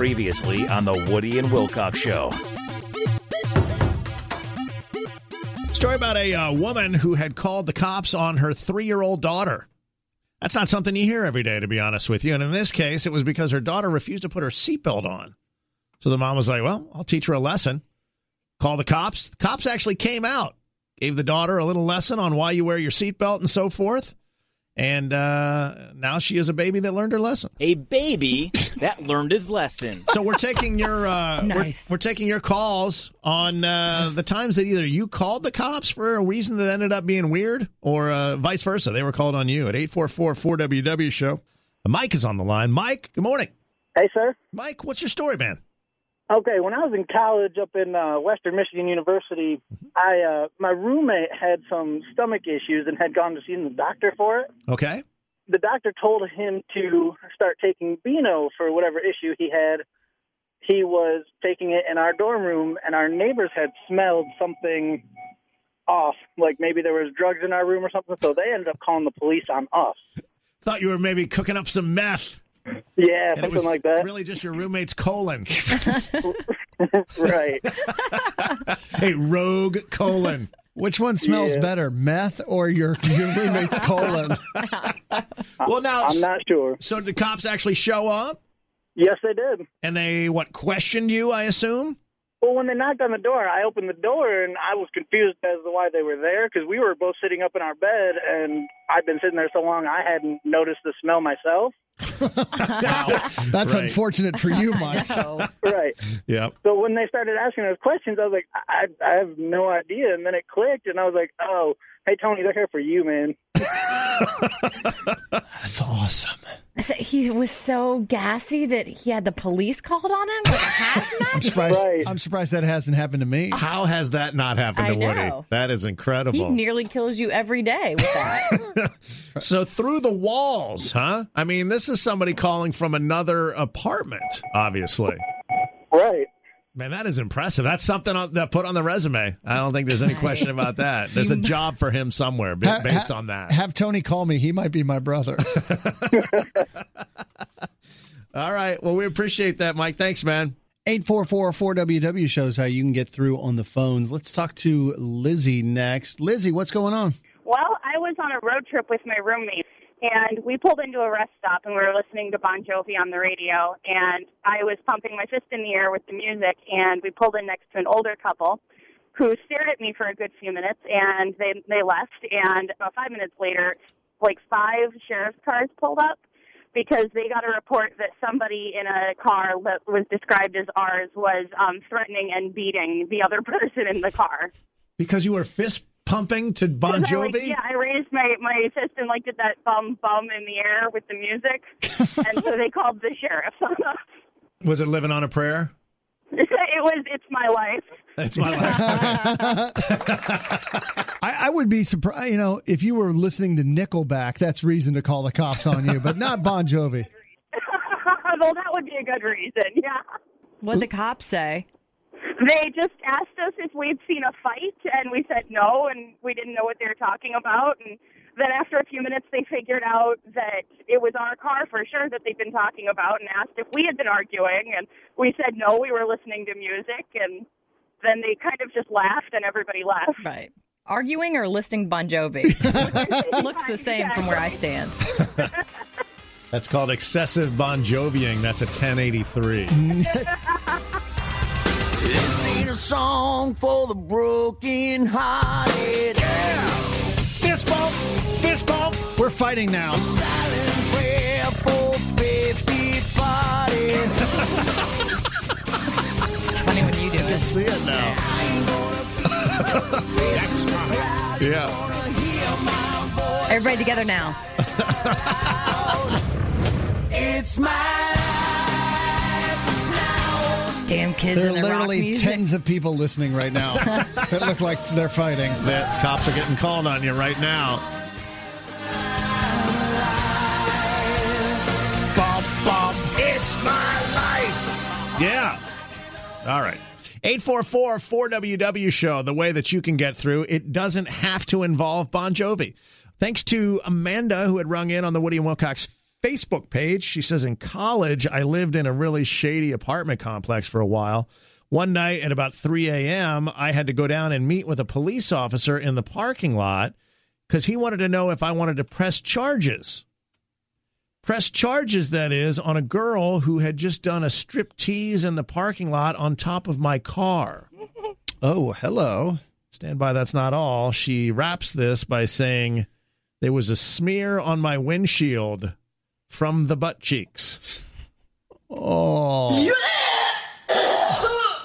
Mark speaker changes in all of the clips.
Speaker 1: Previously on the Woody and Wilcox Show.
Speaker 2: Story about a uh, woman who had called the cops on her three year old daughter. That's not something you hear every day, to be honest with you. And in this case, it was because her daughter refused to put her seatbelt on. So the mom was like, Well, I'll teach her a lesson. Call the cops. The cops actually came out, gave the daughter a little lesson on why you wear your seatbelt and so forth. And uh, now she is a baby that learned her lesson.
Speaker 3: A baby that learned his lesson.
Speaker 2: So we're taking your uh,
Speaker 4: Nice.
Speaker 2: we're, we're taking your calls on uh, the times that either you called the cops for a reason that ended up being weird, or uh, vice versa. They were called on you at 844-4WW show. Mike is on the line. Mike, good morning.
Speaker 5: Hey, sir.
Speaker 2: Mike, what's your story, man?
Speaker 5: Okay, when I was in college up in uh, Western Michigan University, I uh, my roommate had some stomach issues and had gone to see the doctor for it.
Speaker 2: Okay.
Speaker 5: The doctor told him to start taking Beano for whatever issue he had. He was taking it in our dorm room, and our neighbors had smelled something off, like maybe there was drugs in our room or something. So they ended up calling the police on us.
Speaker 2: Thought you were maybe cooking up some meth.
Speaker 5: Yeah,
Speaker 2: and
Speaker 5: something like that.
Speaker 2: Really just your roommate's colon.
Speaker 5: right.
Speaker 2: hey, rogue colon.
Speaker 6: Which one smells
Speaker 5: Yeah.
Speaker 6: better, meth or your your roommate's colon?
Speaker 2: Well, now,
Speaker 5: I'm not sure.
Speaker 2: so did the cops actually show up?
Speaker 5: Yes, they did.
Speaker 2: And they, what, questioned you, I assume?
Speaker 5: Well, when they knocked on the door, I opened the door and I was confused as to why they were there because we were both sitting up in our bed and I'd been sitting there so long I hadn't noticed the smell myself.
Speaker 6: That's
Speaker 2: Right.
Speaker 6: unfortunate for you, Mike.
Speaker 5: right.
Speaker 2: Yep.
Speaker 5: So when they started asking those questions, I was like, I, I have no idea. And then it clicked and I was like, oh, hey, Tony, they're here for you, man.
Speaker 6: That's awesome.
Speaker 7: So He was so gassy that he had the police called on him with a
Speaker 6: I'm surprised.
Speaker 5: Right.
Speaker 6: I'm surprised that hasn't happened to me. Oh.
Speaker 2: How has that not happened
Speaker 7: I
Speaker 2: to Woody? That is incredible.
Speaker 7: He nearly kills you every day with that.
Speaker 2: So through the walls, huh? I mean, this is somebody calling from another apartment, obviously.
Speaker 5: Right.
Speaker 2: Man, that is impressive. That's something on, that put on the resume. I don't think there's any question about that. There's a job for him somewhere ba-
Speaker 6: Ha-
Speaker 2: based
Speaker 6: ha-
Speaker 2: on that.
Speaker 6: Have Tony call me. He might be my brother.
Speaker 2: All right. Well, we appreciate that, Mike. Thanks, man.
Speaker 6: 844-4WW shows how you can get through on the phones. Let's talk to Lizzie next. Lizzie, what's going on?
Speaker 8: Well, I was on a road trip with my roommate, and we pulled into a rest stop, and we were listening to Bon Jovi on the radio, and I was pumping my fist in the air with the music, and we pulled in next to an older couple who stared at me for a good few minutes, and they they left, and about five minutes later, like five sheriff's cars pulled up because they got a report that somebody in a car that was described as ours was um, threatening and beating the other person in the car.
Speaker 2: Because you were fist pumping to Bon
Speaker 8: And I,
Speaker 2: Jovi?
Speaker 8: like, yeah, I raised my, my fist and like did that bum bum in the air with the music, and so they called the sheriff.
Speaker 2: Was it living on a prayer?
Speaker 8: it was it's my life.
Speaker 2: That's my life.
Speaker 6: I, I would be surprised, you know, if you were listening to Nickelback, that's reason to call the cops on you, but not Bon Jovi.
Speaker 8: well, that would be a good reason. Yeah.
Speaker 7: What'd the cops say?
Speaker 8: They just asked us if we'd seen a fight, and we said no, and we didn't know what they were talking about. And then after a few minutes, they figured out that it was our car for sure that they'd been talking about, and asked if we had been arguing, and we said no, we were listening to music, and then they kind of just laughed, and everybody left.
Speaker 7: Right. Arguing or listening Bon Jovi? Looks the same from where I stand.
Speaker 2: That's called excessive Bon Joviing. That's a 1083.
Speaker 9: This ain't a song for the broken hearted.
Speaker 2: Fist bump! Fist bump!
Speaker 6: We're fighting now.
Speaker 9: Silent prayer for baby body.
Speaker 7: It's funny when you do
Speaker 2: I
Speaker 7: it.
Speaker 2: see it now. Yeah.
Speaker 7: Everybody together now.
Speaker 9: It's my
Speaker 7: Damn kids
Speaker 6: There are
Speaker 7: and their rock
Speaker 6: literally
Speaker 7: music.
Speaker 6: tens of people listening right now that look like they're fighting.
Speaker 2: The cops are getting called on you right now. Bum, bum, it's my life. Yeah. All right. 844 4WW show, the way that you can get through. It doesn't have to involve Bon Jovi. Thanks to Amanda, who had rung in on the Woody and Wilcox Facebook page. She says, In college, I lived in a really shady apartment complex for a while. One night at about 3 a.m., I had to go down and meet with a police officer in the parking lot because he wanted to know if I wanted to press charges. Press charges, that is, on a girl who had just done a strip tease in the parking lot on top of my car.
Speaker 6: Oh, hello.
Speaker 2: Stand by, that's not all. She wraps this by saying, There was a smear on my windshield from the butt cheeks.
Speaker 6: Oh.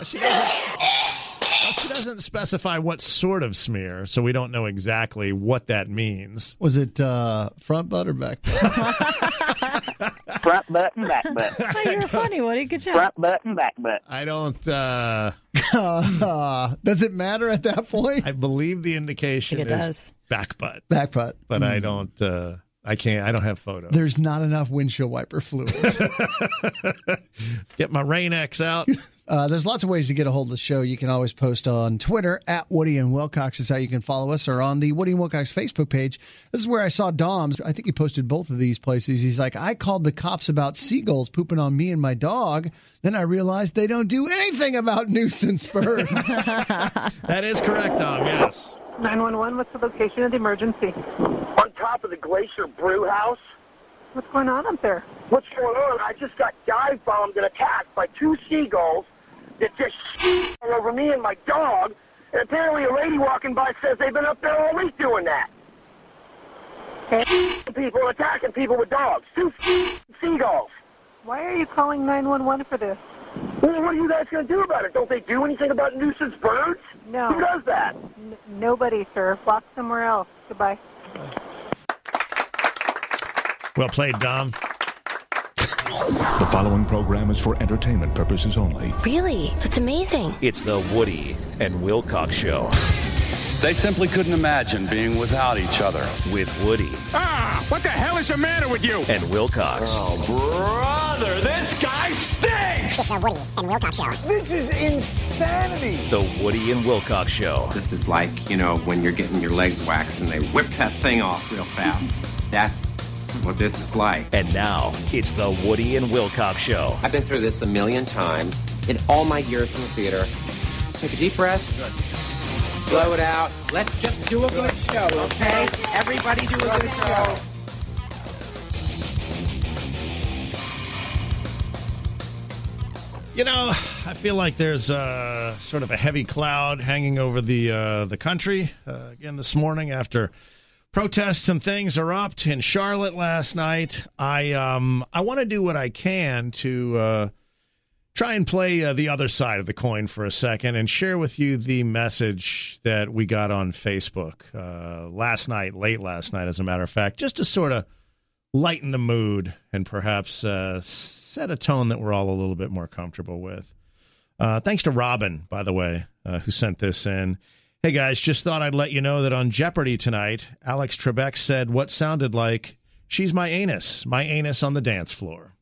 Speaker 2: She doesn't, well, she doesn't specify what sort of smear, so we don't know exactly what that means.
Speaker 6: Was it uh, front butt or back butt?
Speaker 5: Front butt and back butt.
Speaker 7: Oh, you're funny, Woody. Good job.
Speaker 5: Front butt and back butt.
Speaker 2: I don't. Uh,
Speaker 6: Uh, does it matter at that point?
Speaker 2: I believe the indication
Speaker 7: I it
Speaker 2: is
Speaker 7: does.
Speaker 2: back butt,
Speaker 6: Back butt.
Speaker 2: but I
Speaker 6: Hmm.
Speaker 2: don't. Uh, I can't. I don't have photos.
Speaker 6: There's not enough windshield wiper fluid.
Speaker 2: Get my Rain X out.
Speaker 6: Uh, there's lots of ways to get a hold of the show. You can always post on Twitter at Woody and Wilcox is how you can follow us, or on the Woody and Wilcox Facebook page. This is where I saw Dom's. I think he posted both of these places. He's like, I called the cops about seagulls pooping on me and my dog. Then I realized they don't do anything about nuisance birds.
Speaker 2: that is correct, Dom. Yes.
Speaker 10: 911, what's the location of the emergency?
Speaker 11: Top of the Glacier Brew House.
Speaker 10: What's going on up there?
Speaker 11: What's going on? I just got dive bombed and attacked by two seagulls that just all over me and my dog. And apparently a lady walking by says they've been up there all week doing that. People attacking people with dogs. Two seagulls.
Speaker 10: Why are you calling 911 for this?
Speaker 11: Well, what are you guys going to do about it? Don't they do anything about nuisance birds?
Speaker 10: No.
Speaker 11: Who does that?
Speaker 10: N- nobody, sir. Walk somewhere else. Goodbye.
Speaker 2: Well played, Dom.
Speaker 12: The following program is for entertainment purposes only.
Speaker 13: Really? That's amazing.
Speaker 1: It's the Woody and Wilcox Show.
Speaker 14: They simply couldn't imagine being without each other.
Speaker 1: With Woody
Speaker 15: Ah, what the hell is the matter with you?
Speaker 1: and Wilcox.
Speaker 15: Oh, brother, this guy stinks!
Speaker 16: It's the Woody and Wilcox Show.
Speaker 11: This is insanity.
Speaker 1: The Woody and Wilcox Show.
Speaker 17: This is like, you know, when you're getting your legs waxed and they whip that thing off real fast. That's what this is like.
Speaker 1: And now it's the Woody and Wilcox Show.
Speaker 17: I've been through this a million times in all my years in the theater. Take a deep breath. Blow it out. Let's just do a good show, okay? Everybody do a good show.
Speaker 2: You know, I feel like there's uh, sort of a heavy cloud hanging over the uh, the country uh, again this morning after protests and things erupted in Charlotte last night. I um I want to do what I can to uh, try and play uh, the other side of the coin for a second and share with you the message that we got on Facebook uh, last night, late last night, as a matter of fact, just to sort of lighten the mood and perhaps uh, set a tone that we're all a little bit more comfortable with. Uh, thanks to Robin, by the way, uh, who sent this in. Hey guys, just thought I'd let you know that on Jeopardy tonight, Alex Trebek said what sounded like "She's my anus, my anus on the dance floor."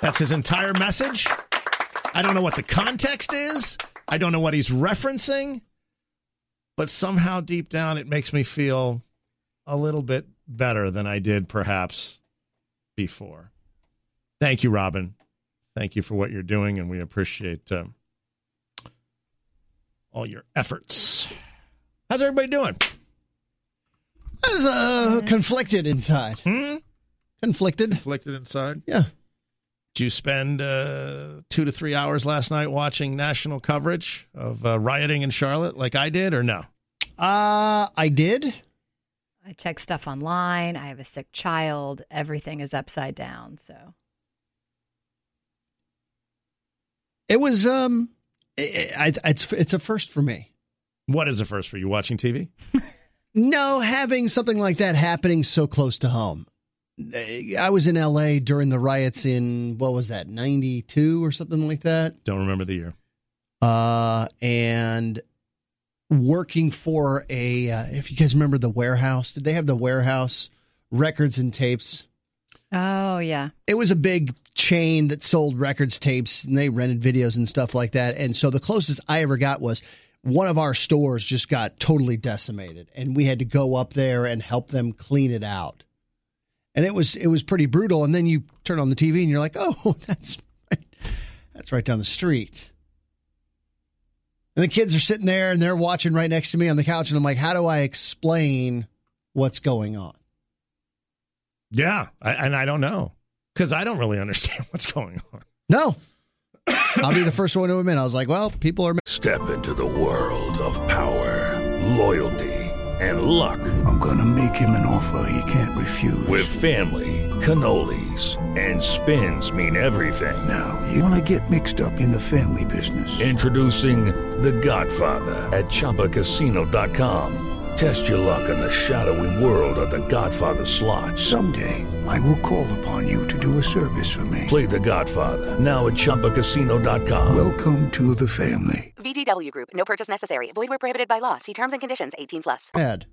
Speaker 2: That's his entire message. I don't know what the context is. I don't know what he's referencing, but somehow deep down it makes me feel a little bit better than I did perhaps before. Thank you, Robin. Thank you for what you're doing, and we appreciate um, all your efforts. How's everybody doing?
Speaker 6: I was uh, conflicted inside.
Speaker 2: Hmm?
Speaker 6: Conflicted.
Speaker 2: Conflicted inside?
Speaker 6: Yeah.
Speaker 2: Did you spend uh, two to three hours last night watching national coverage of uh, rioting in Charlotte like I did, or no?
Speaker 6: Uh, I did.
Speaker 7: I check stuff online. I have a sick child. Everything is upside down. So
Speaker 6: It was um, I, I, it's it's a first for me.
Speaker 2: What is a first for you? Watching TV?
Speaker 6: No, having something like that happening so close to home. I was in LA during the riots in what was that, 92 or something like that?
Speaker 2: Don't remember the year.
Speaker 6: Uh and working for a uh, if you guys remember the warehouse, did they have the warehouse records and tapes?
Speaker 7: Oh, yeah.
Speaker 6: It was a big chain that sold records, tapes, and they rented videos and stuff like that. And so the closest I ever got was one of our stores just got totally decimated, and we had to go up there and help them clean it out. And it was it was pretty brutal. And then you turn on the TV and you're like, oh, that's right, that's right down the street. And the kids are sitting there and they're watching right next to me on the couch, and I'm like, how do I explain what's going on?
Speaker 2: Yeah, I, and I don't know because I don't really understand what's going on.
Speaker 6: No. I'll be the first one to admit. I was like, well, people are.
Speaker 13: Step into the world of power, loyalty, and luck.
Speaker 16: I'm going to make him an offer he can't refuse.
Speaker 13: With family, cannolis, and spins mean everything.
Speaker 16: Now, you want to get mixed up in the family business.
Speaker 13: Introducing The Godfather at ChumbaCasino.com. Test your luck in the shadowy world of The Godfather slot.
Speaker 16: Someday, I will call upon you to do a service for me.
Speaker 13: Play The Godfather now at ChumbaCasino.com.
Speaker 16: Welcome to the family.
Speaker 18: VGW Group. No purchase necessary. Void where prohibited by law. See terms and conditions. 18 plus.
Speaker 6: Mad.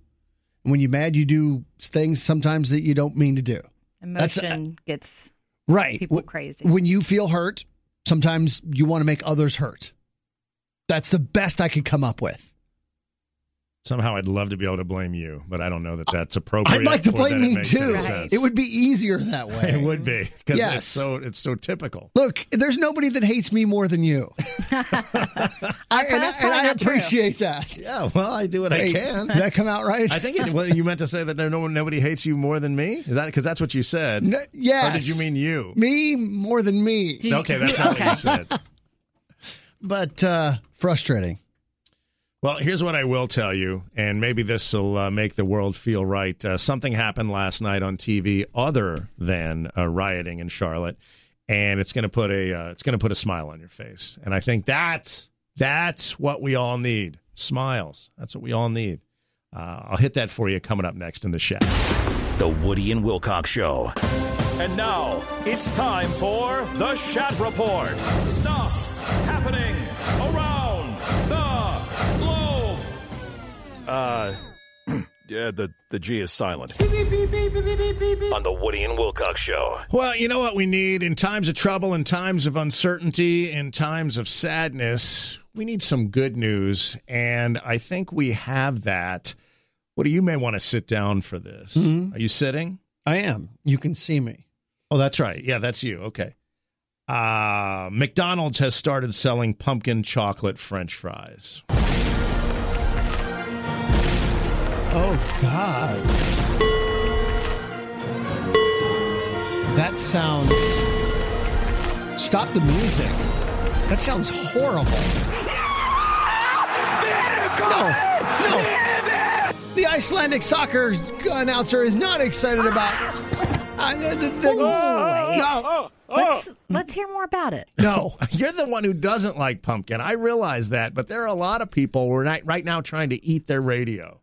Speaker 6: When you mad, you do things sometimes that you don't mean to do. That's-
Speaker 7: Emotion uh, gets
Speaker 6: Right.
Speaker 7: people
Speaker 6: Wh-
Speaker 7: crazy.
Speaker 6: When you feel hurt, sometimes you want to make others hurt. That's the best I could come up with.
Speaker 2: Somehow, I'd love to be able to blame you, but I don't know that that's appropriate.
Speaker 6: I'd like to blame me too.
Speaker 2: any sense.
Speaker 6: It would be easier that way.
Speaker 2: It would be because
Speaker 6: Yes.
Speaker 2: it's so it's so typical.
Speaker 6: Look, there's nobody that hates me more than you. I, and, I, and I appreciate that.
Speaker 2: Yeah, well, I do what I can.
Speaker 6: Did that come out right?
Speaker 2: I think it, well, you meant to say that no one, nobody hates you more than me. Is that because that's what you said?
Speaker 6: N- yes.
Speaker 2: Or did you mean you?
Speaker 6: Me more than me.
Speaker 2: Okay, that's not what you said.
Speaker 6: But uh, frustrating.
Speaker 2: Well, here's what I will tell you, and maybe this will uh, make the world feel right. Uh, something happened last night on TV other than uh, rioting in Charlotte, and it's going to put a uh, it's going to put a smile on your face. And I think that's that's what we all need: smiles. That's what we all need. Uh, I'll hit that for you coming up next in the show.
Speaker 1: The Woody and Wilcox Show.
Speaker 15: And now it's time for the Shat Report. Stuff happening around
Speaker 1: Uh, yeah, the, the G is silent. On the Woody and Wilcox Show.
Speaker 2: Well, you know what we need in times of trouble, in times of uncertainty, in times of sadness, we need some good news. And I think we have that. What do you may want to sit down for this? Are you sitting?
Speaker 6: I am. You can see me.
Speaker 2: Oh, that's right. Yeah, that's you. Okay. Uh, McDonald's has started selling pumpkin chocolate French fries.
Speaker 6: Oh God. That sounds. Stop the music. That sounds horrible. No, no. The Icelandic soccer announcer is not excited about. I, the, the, the- oh,
Speaker 7: wait.
Speaker 6: no, oh, oh.
Speaker 7: Let's let's hear more about it.
Speaker 6: no.
Speaker 2: You're the one who doesn't like pumpkin. I realize that, but there are a lot of people who are not, right now trying to eat their radio.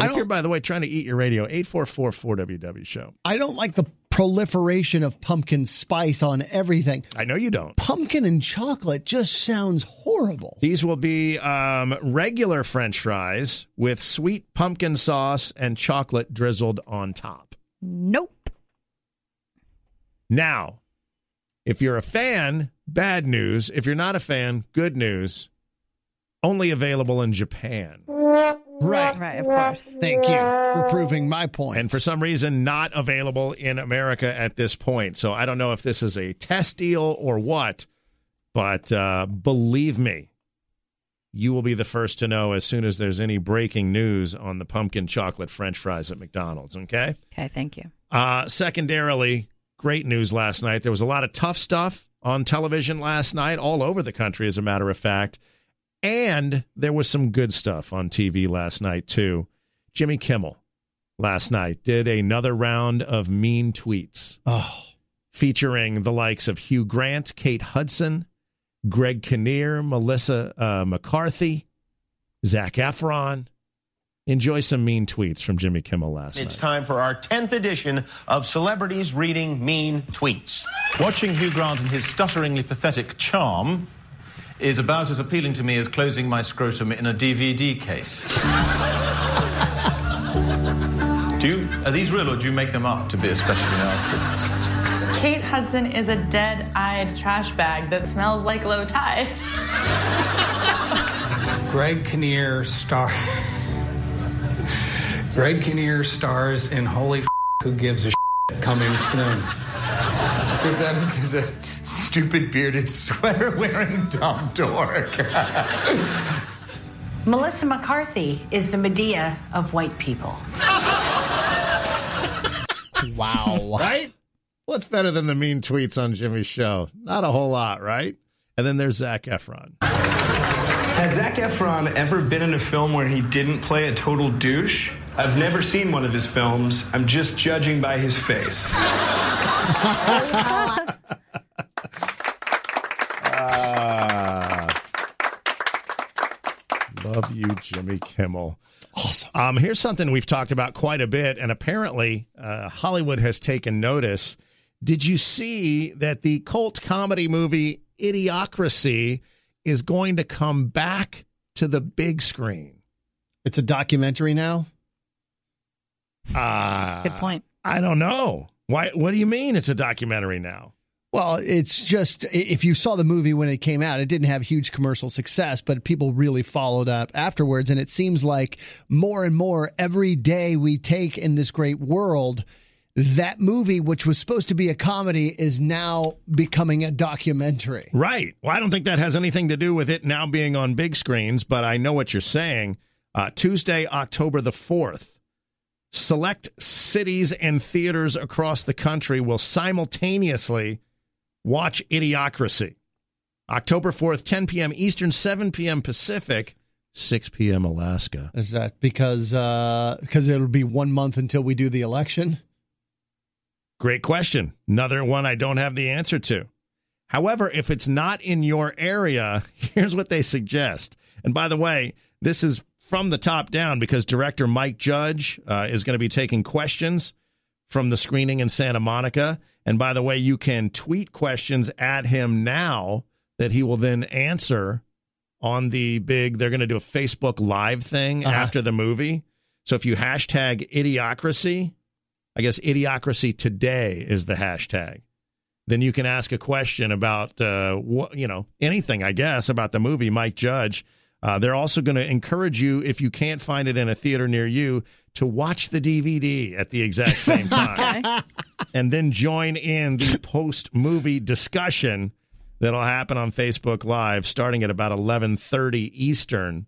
Speaker 2: And
Speaker 6: I
Speaker 2: if you're, by the way, trying to eat your radio, 844 4WW show.
Speaker 6: I don't like the proliferation of pumpkin spice on everything.
Speaker 2: I know you don't.
Speaker 6: Pumpkin and chocolate just sounds horrible.
Speaker 2: These will be um, regular French fries with sweet pumpkin sauce and chocolate drizzled on top.
Speaker 7: Nope.
Speaker 2: Now, if you're a fan, bad news. If you're not a fan, good news. Only available in Japan.
Speaker 6: Right.
Speaker 7: Right, of course.
Speaker 6: Thank you for proving my point.
Speaker 2: And for some reason, not available in America at this point. So I don't know if this is a test deal or what, but uh, believe me, you will be the first to know as soon as there's any breaking news on the pumpkin chocolate French fries at McDonald's. Okay.
Speaker 7: Okay, thank you.
Speaker 2: Uh, secondarily, great news last night. There was a lot of tough stuff on television last night, all over the country, as a matter of fact. And there was some good stuff on TV last night, too. Jimmy Kimmel last night did another round of mean tweets
Speaker 6: oh,
Speaker 2: featuring the likes of Hugh Grant, Kate Hudson, Greg Kinnear, Melissa uh, McCarthy. Zac Efron. Enjoy some mean tweets from Jimmy Kimmel last
Speaker 19: It's
Speaker 2: night.
Speaker 19: It's time for our 10th edition of Celebrities Reading Mean Tweets.
Speaker 20: Watching Hugh Grant and his stutteringly pathetic charm is about as appealing to me as closing my scrotum in a DVD case. do you, are these real or do you make them up to be especially nasty?
Speaker 21: Kate Hudson is a dead eyed trash bag that smells like low tide.
Speaker 22: Greg Kinnear star. Greg Kinnear stars in Holy F- Who Gives a Shit coming soon.
Speaker 23: Chris Evans is a stupid bearded sweater wearing dumb dork.
Speaker 24: Melissa McCarthy is the Madea of white people.
Speaker 6: Wow.
Speaker 2: right? What's better than the mean tweets on Jimmy's show? Not a whole lot, right? And then there's Zac Efron.
Speaker 25: Has Zac Efron ever been in a film where he didn't play a total douche? I've never seen one of his films. I'm just judging by his face.
Speaker 2: Ah. love you, Jimmy Kimmel. Awesome. Um, here's something we've talked about quite a bit, and apparently uh, Hollywood has taken notice. Did you see that the cult comedy movie Idiocracy is going to come back to the big screen?
Speaker 6: It's a documentary now.
Speaker 2: Uh,
Speaker 7: Good point.
Speaker 2: I don't know. Why? What do you mean it's a documentary now?
Speaker 6: Well, it's just if you saw the movie when it came out, it didn't have huge commercial success, but people really followed up afterwards. And it seems like more and more every day we take in this great world, that movie, which was supposed to be a comedy, is now becoming a documentary.
Speaker 2: Right. Well, I don't think that has anything to do with it now being on big screens, but I know what you're saying. Uh, Tuesday, October the 4th, select cities and theaters across the country will simultaneously watch Idiocracy. October 4th, 10 p.m. Eastern, 7 p.m. Pacific, 6 p.m. Alaska.
Speaker 6: Is that because uh, because it'll be one month until we do the election?
Speaker 2: Great question. Another one I don't have the answer to. However, if it's not in your area, here's what they suggest. And by the way, this is from the top down because director Mike Judge uh, is going to be taking questions from the screening in Santa Monica. And by the way, you can tweet questions at him now that he will then answer on the big, they're going to do a Facebook Live thing
Speaker 6: Uh-huh.
Speaker 2: after the movie. So if you hashtag idiocracy, I guess idiocracy today is the hashtag. Then you can ask a question about, uh, what, you know, anything, I guess, about the movie Mike Judge. Uh, they're also going to encourage you, if you can't find it in a theater near you, to watch the DVD at the exact same time. and then join in the post movie discussion that'll happen on Facebook Live starting at about 11:30 Eastern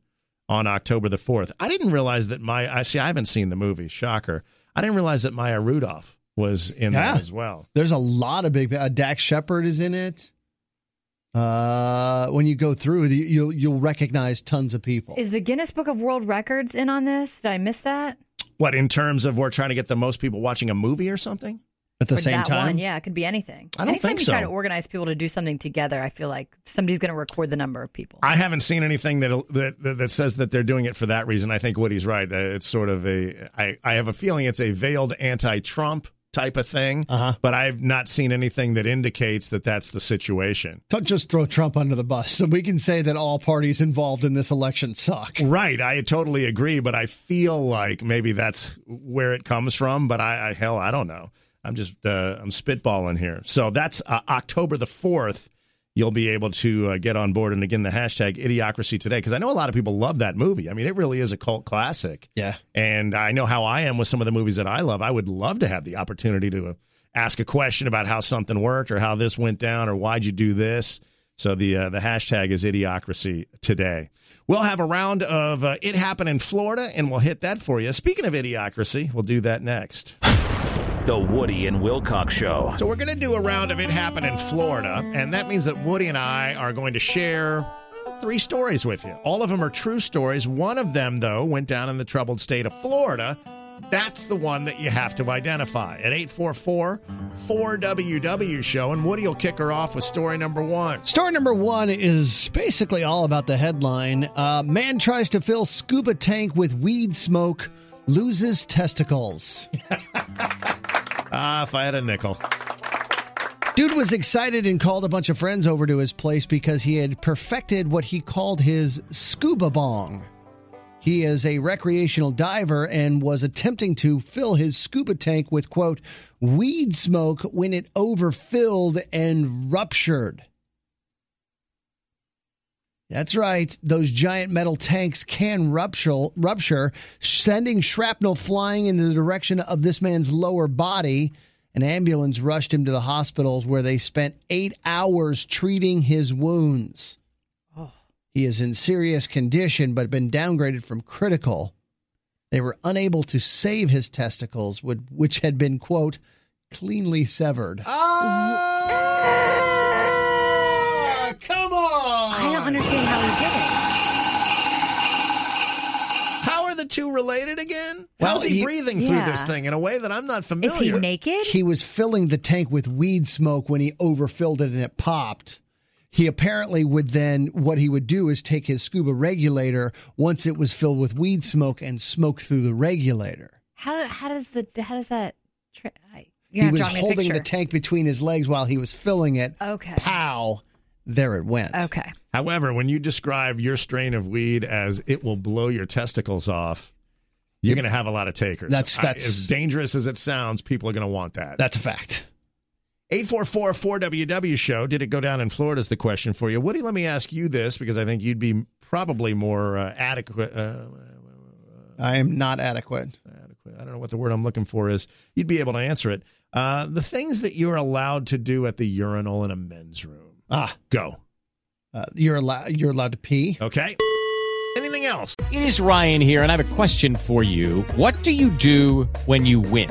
Speaker 2: on October the 4th. I didn't realize that my I see I haven't seen the movie, shocker. I didn't realize that Maya Rudolph was in
Speaker 6: Yeah.
Speaker 2: that as well.
Speaker 6: There's a lot of big. Uh, Dax Shepard is in it. Uh, when you go through, you- you'll you'll recognize tons of people.
Speaker 7: Is the Guinness Book of World Records in on this? Did I miss that?
Speaker 2: What in terms of we're trying to get the most people watching a movie or something?
Speaker 6: At the
Speaker 7: Or that One, yeah, it could be anything.
Speaker 2: I don't
Speaker 7: Anytime
Speaker 2: think
Speaker 7: you try to organize people to do something together, I feel like somebody's going to record the number of people.
Speaker 2: I haven't seen anything that, that that that says that they're doing it for that reason. I think Woody's right. Uh, It's sort of a. I I have a feeling it's a veiled anti-Trump type of thing. Uh-huh. But I've not seen anything that indicates that that's the situation.
Speaker 6: Don't just throw Trump under the bus. So we can say that all parties involved in this election suck.
Speaker 2: Right, I totally agree, but I feel like maybe that's where it comes from. But I, I hell, I don't know. I'm just uh, I'm spitballing here. So that's uh, October the fourth. You'll be able to uh, get on board and again the hashtag Idiocracy today because I know a lot of people love that movie. I mean, it really is a cult classic.
Speaker 6: Yeah,
Speaker 2: and I know how I am with some of the movies that I love. I would love to have the opportunity to uh, ask a question about how something worked or how this went down or why'd you do this. So the uh, the hashtag is Idiocracy today. We'll have a round of uh, It Happened in Florida, and we'll hit that for you. Speaking of Idiocracy, we'll do that next.
Speaker 1: The Woody and Wilcox Show.
Speaker 2: So we're going to do a round of It Happened in Florida, and that means that Woody and I are going to share three stories with you. All of them are true stories. One of them, though, went down in the troubled state of Florida That's the one that you have to identify at 844 4WW show. And Woody will kick her off with story number one.
Speaker 6: Story number one is basically all about the headline. Uh, man tries to fill scuba tank with weed smoke, loses testicles.
Speaker 2: Ah, if I had a nickel.
Speaker 6: Dude was excited and called a bunch of friends over to his place because he had perfected what he called his scuba bong. He is a recreational diver and was attempting to fill his scuba tank with, quote, weed smoke when it overfilled and ruptured. That's right. Those giant metal tanks can rupture, rupture, sending shrapnel flying in the direction of this man's lower body. An ambulance rushed him to the hospitals where they spent eight hours treating his wounds. He is in serious condition, but been downgraded from critical. They were unable to save his testicles, which had been, quote, cleanly severed.
Speaker 2: Ah,
Speaker 7: understand how he did it.
Speaker 2: How are the two related again?
Speaker 6: Well,
Speaker 2: How's he,
Speaker 6: he-
Speaker 2: breathing through
Speaker 7: Yeah.
Speaker 2: this thing in a way that I'm not familiar?
Speaker 7: Is he naked?
Speaker 6: He was filling the tank with weed smoke when he overfilled it and it popped. He apparently would then, what he would do is take his scuba regulator once it was filled with weed smoke and smoke through the regulator.
Speaker 7: How how does the how does that? Tri- I,
Speaker 6: he
Speaker 7: you're not
Speaker 6: was
Speaker 7: drawing me a
Speaker 6: holding the tank between his legs while he was filling it.
Speaker 7: Okay.
Speaker 6: Pow. There it went.
Speaker 7: Okay.
Speaker 2: However, when you describe your strain of weed as it will blow your testicles off, you're going to have a lot of takers.
Speaker 6: That's-
Speaker 2: I-
Speaker 6: that's-
Speaker 2: as dangerous as it sounds. People are going to want that.
Speaker 6: That's a fact.
Speaker 2: 844 4WW show. Did it go down in Florida? Is the question for you. Woody, let me ask you this because I think you'd be probably more uh, adequate. Uh,
Speaker 6: I am not adequate.
Speaker 2: adequate. I don't know what the word I'm looking for is. You'd be able to answer it. Uh, the things that you're allowed to do at the urinal in a men's room.
Speaker 6: Ah,
Speaker 2: Go.
Speaker 6: uh, you're allowed. You're allowed to pee.
Speaker 2: Okay. Anything else?
Speaker 26: It is Ryan here, and I have a question for you. What do you do when you win?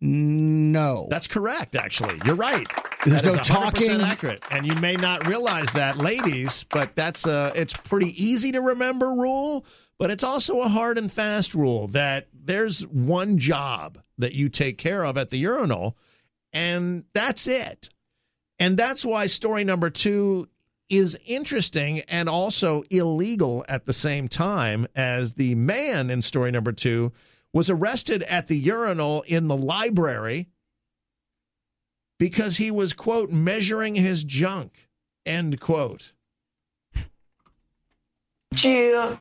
Speaker 6: No.
Speaker 2: That's correct, actually. You're right.
Speaker 6: There's
Speaker 2: That
Speaker 6: no
Speaker 2: 100%
Speaker 6: talking.
Speaker 2: accurate. And you may not realize that, ladies, but that's a, it's pretty easy to remember rule, but it's also a hard and fast rule that there's one job that you take care of at the urinal, and that's it. And that's why story number two is interesting and also illegal at the same time as the man in story number two was arrested at the urinal in the library because he was, quote, measuring his junk, end quote.
Speaker 27: Yeah.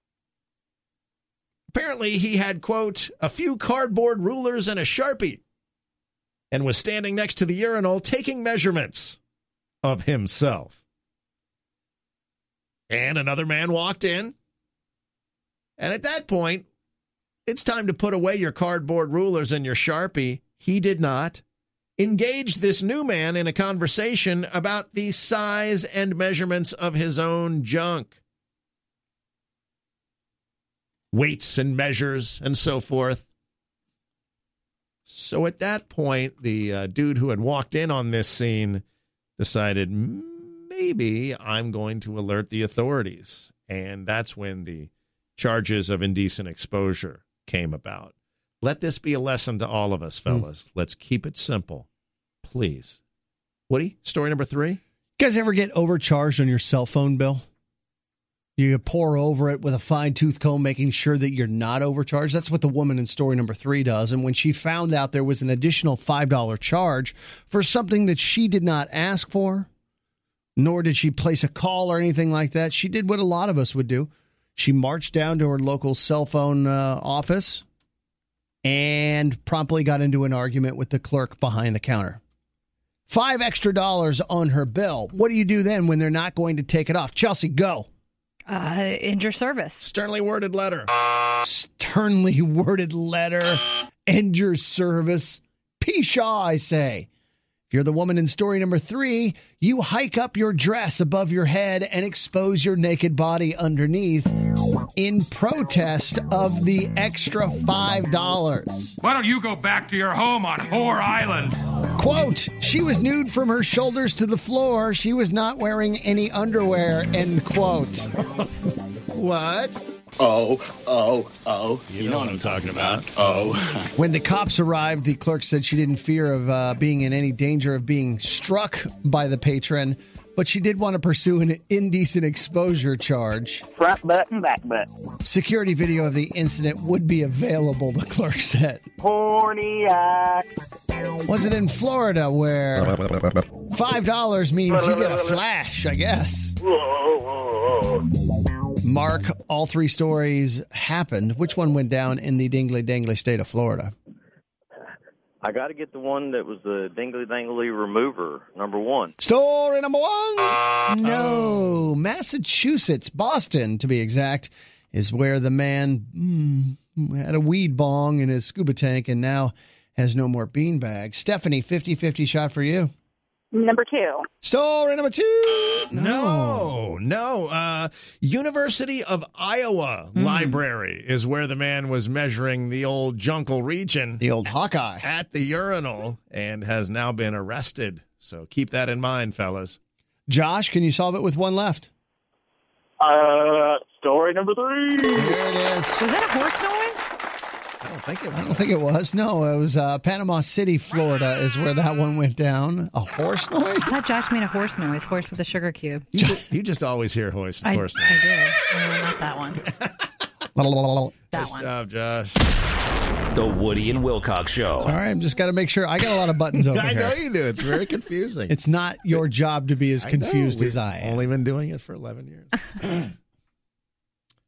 Speaker 2: Apparently, he had, quote, a few cardboard rulers and a Sharpie and was standing next to the urinal taking measurements of himself. And another man walked in. And at that point, it's time to put away your cardboard rulers and your Sharpie. He did not. Engage this new man in a conversation about the size and measurements of his own junk. Weights and measures and so forth. So at that point, the uh, dude who had walked in on this scene decided maybe I'm going to alert the authorities. And that's when the charges of indecent exposure came about. Let this be a lesson to all of us, hmm. fellas. Let's keep it simple, please. Woody, story number three.
Speaker 6: You guys ever get overcharged on your cell phone bill? You pour over it with a fine tooth comb, making sure that you're not overcharged. That's what the woman in story number three does. And when she found out there was an additional $5 charge for something that she did not ask for, nor did she place a call or anything like that, she did what a lot of us would do. She marched down to her local cell phone uh, office and promptly got into an argument with the clerk behind the counter. Five extra dollars on her bill. What do you do then when they're not going to take it off? Chelsea, go.
Speaker 7: Uh, end your service.
Speaker 2: Sternly worded letter.
Speaker 6: Sternly worded letter. End your service. Pshaw, I say. You're the woman in story number three. You hike up your dress above your head and expose your naked body underneath in protest of the extra $5.
Speaker 15: Why don't you go back to your home on Whore Island?
Speaker 6: Quote, she was nude from her shoulders to the floor. She was not wearing any underwear, end quote.
Speaker 2: what?
Speaker 27: Oh, oh, oh.
Speaker 2: You, you know, know, what I'm talking about.
Speaker 27: Oh.
Speaker 6: when the cops arrived, the clerk said she didn't fear of uh, being in any danger of being struck by the patron, but she did want to pursue an indecent exposure charge.
Speaker 11: Front butt and back butt.
Speaker 6: Security video of the incident would be available, the clerk said.
Speaker 11: Horny act.
Speaker 6: Was it in Florida where $5 means you get a flash, I guess? Mark, all three stories happened. Which one went down in the dingly dangly state of Florida?
Speaker 28: I got to get the one that was the dingly dangly remover, number one.
Speaker 6: Story number one. No, Massachusetts, Boston to be exact, is where the man mm, had a weed bong in his scuba tank and now has no more beanbags. Stephanie, 50 50 shot for you.
Speaker 29: Number two.
Speaker 6: Story number two.
Speaker 2: No, no. Uh, University of Iowa Library is where the man was measuring the old Jungle region,
Speaker 6: the old Hawkeye,
Speaker 2: at the urinal, and has now been arrested. So keep that in mind, fellas.
Speaker 6: Josh, can you solve it with one left?
Speaker 29: Uh, story number three.
Speaker 6: Here it is.
Speaker 7: Was that a horse noise?
Speaker 2: I don't think it was.
Speaker 6: I don't think it was. No, it was uh, Panama City, Florida, is where that one went down. A horse noise?
Speaker 7: I thought Josh made a horse noise, horse with a sugar cube.
Speaker 2: You, just, you just always hear horse,
Speaker 7: I,
Speaker 2: horse
Speaker 7: I do. Uh, not that one. that
Speaker 2: nice
Speaker 7: one.
Speaker 2: job, Josh.
Speaker 1: The Woody and Wilcox Show.
Speaker 6: All right, I'm just got to make sure. I got a lot of buttons over
Speaker 2: I
Speaker 6: here.
Speaker 2: I know you do. It's very confusing.
Speaker 6: It's not your job to be as confused
Speaker 2: We've
Speaker 6: as I am.
Speaker 2: Only been doing it for 11 years.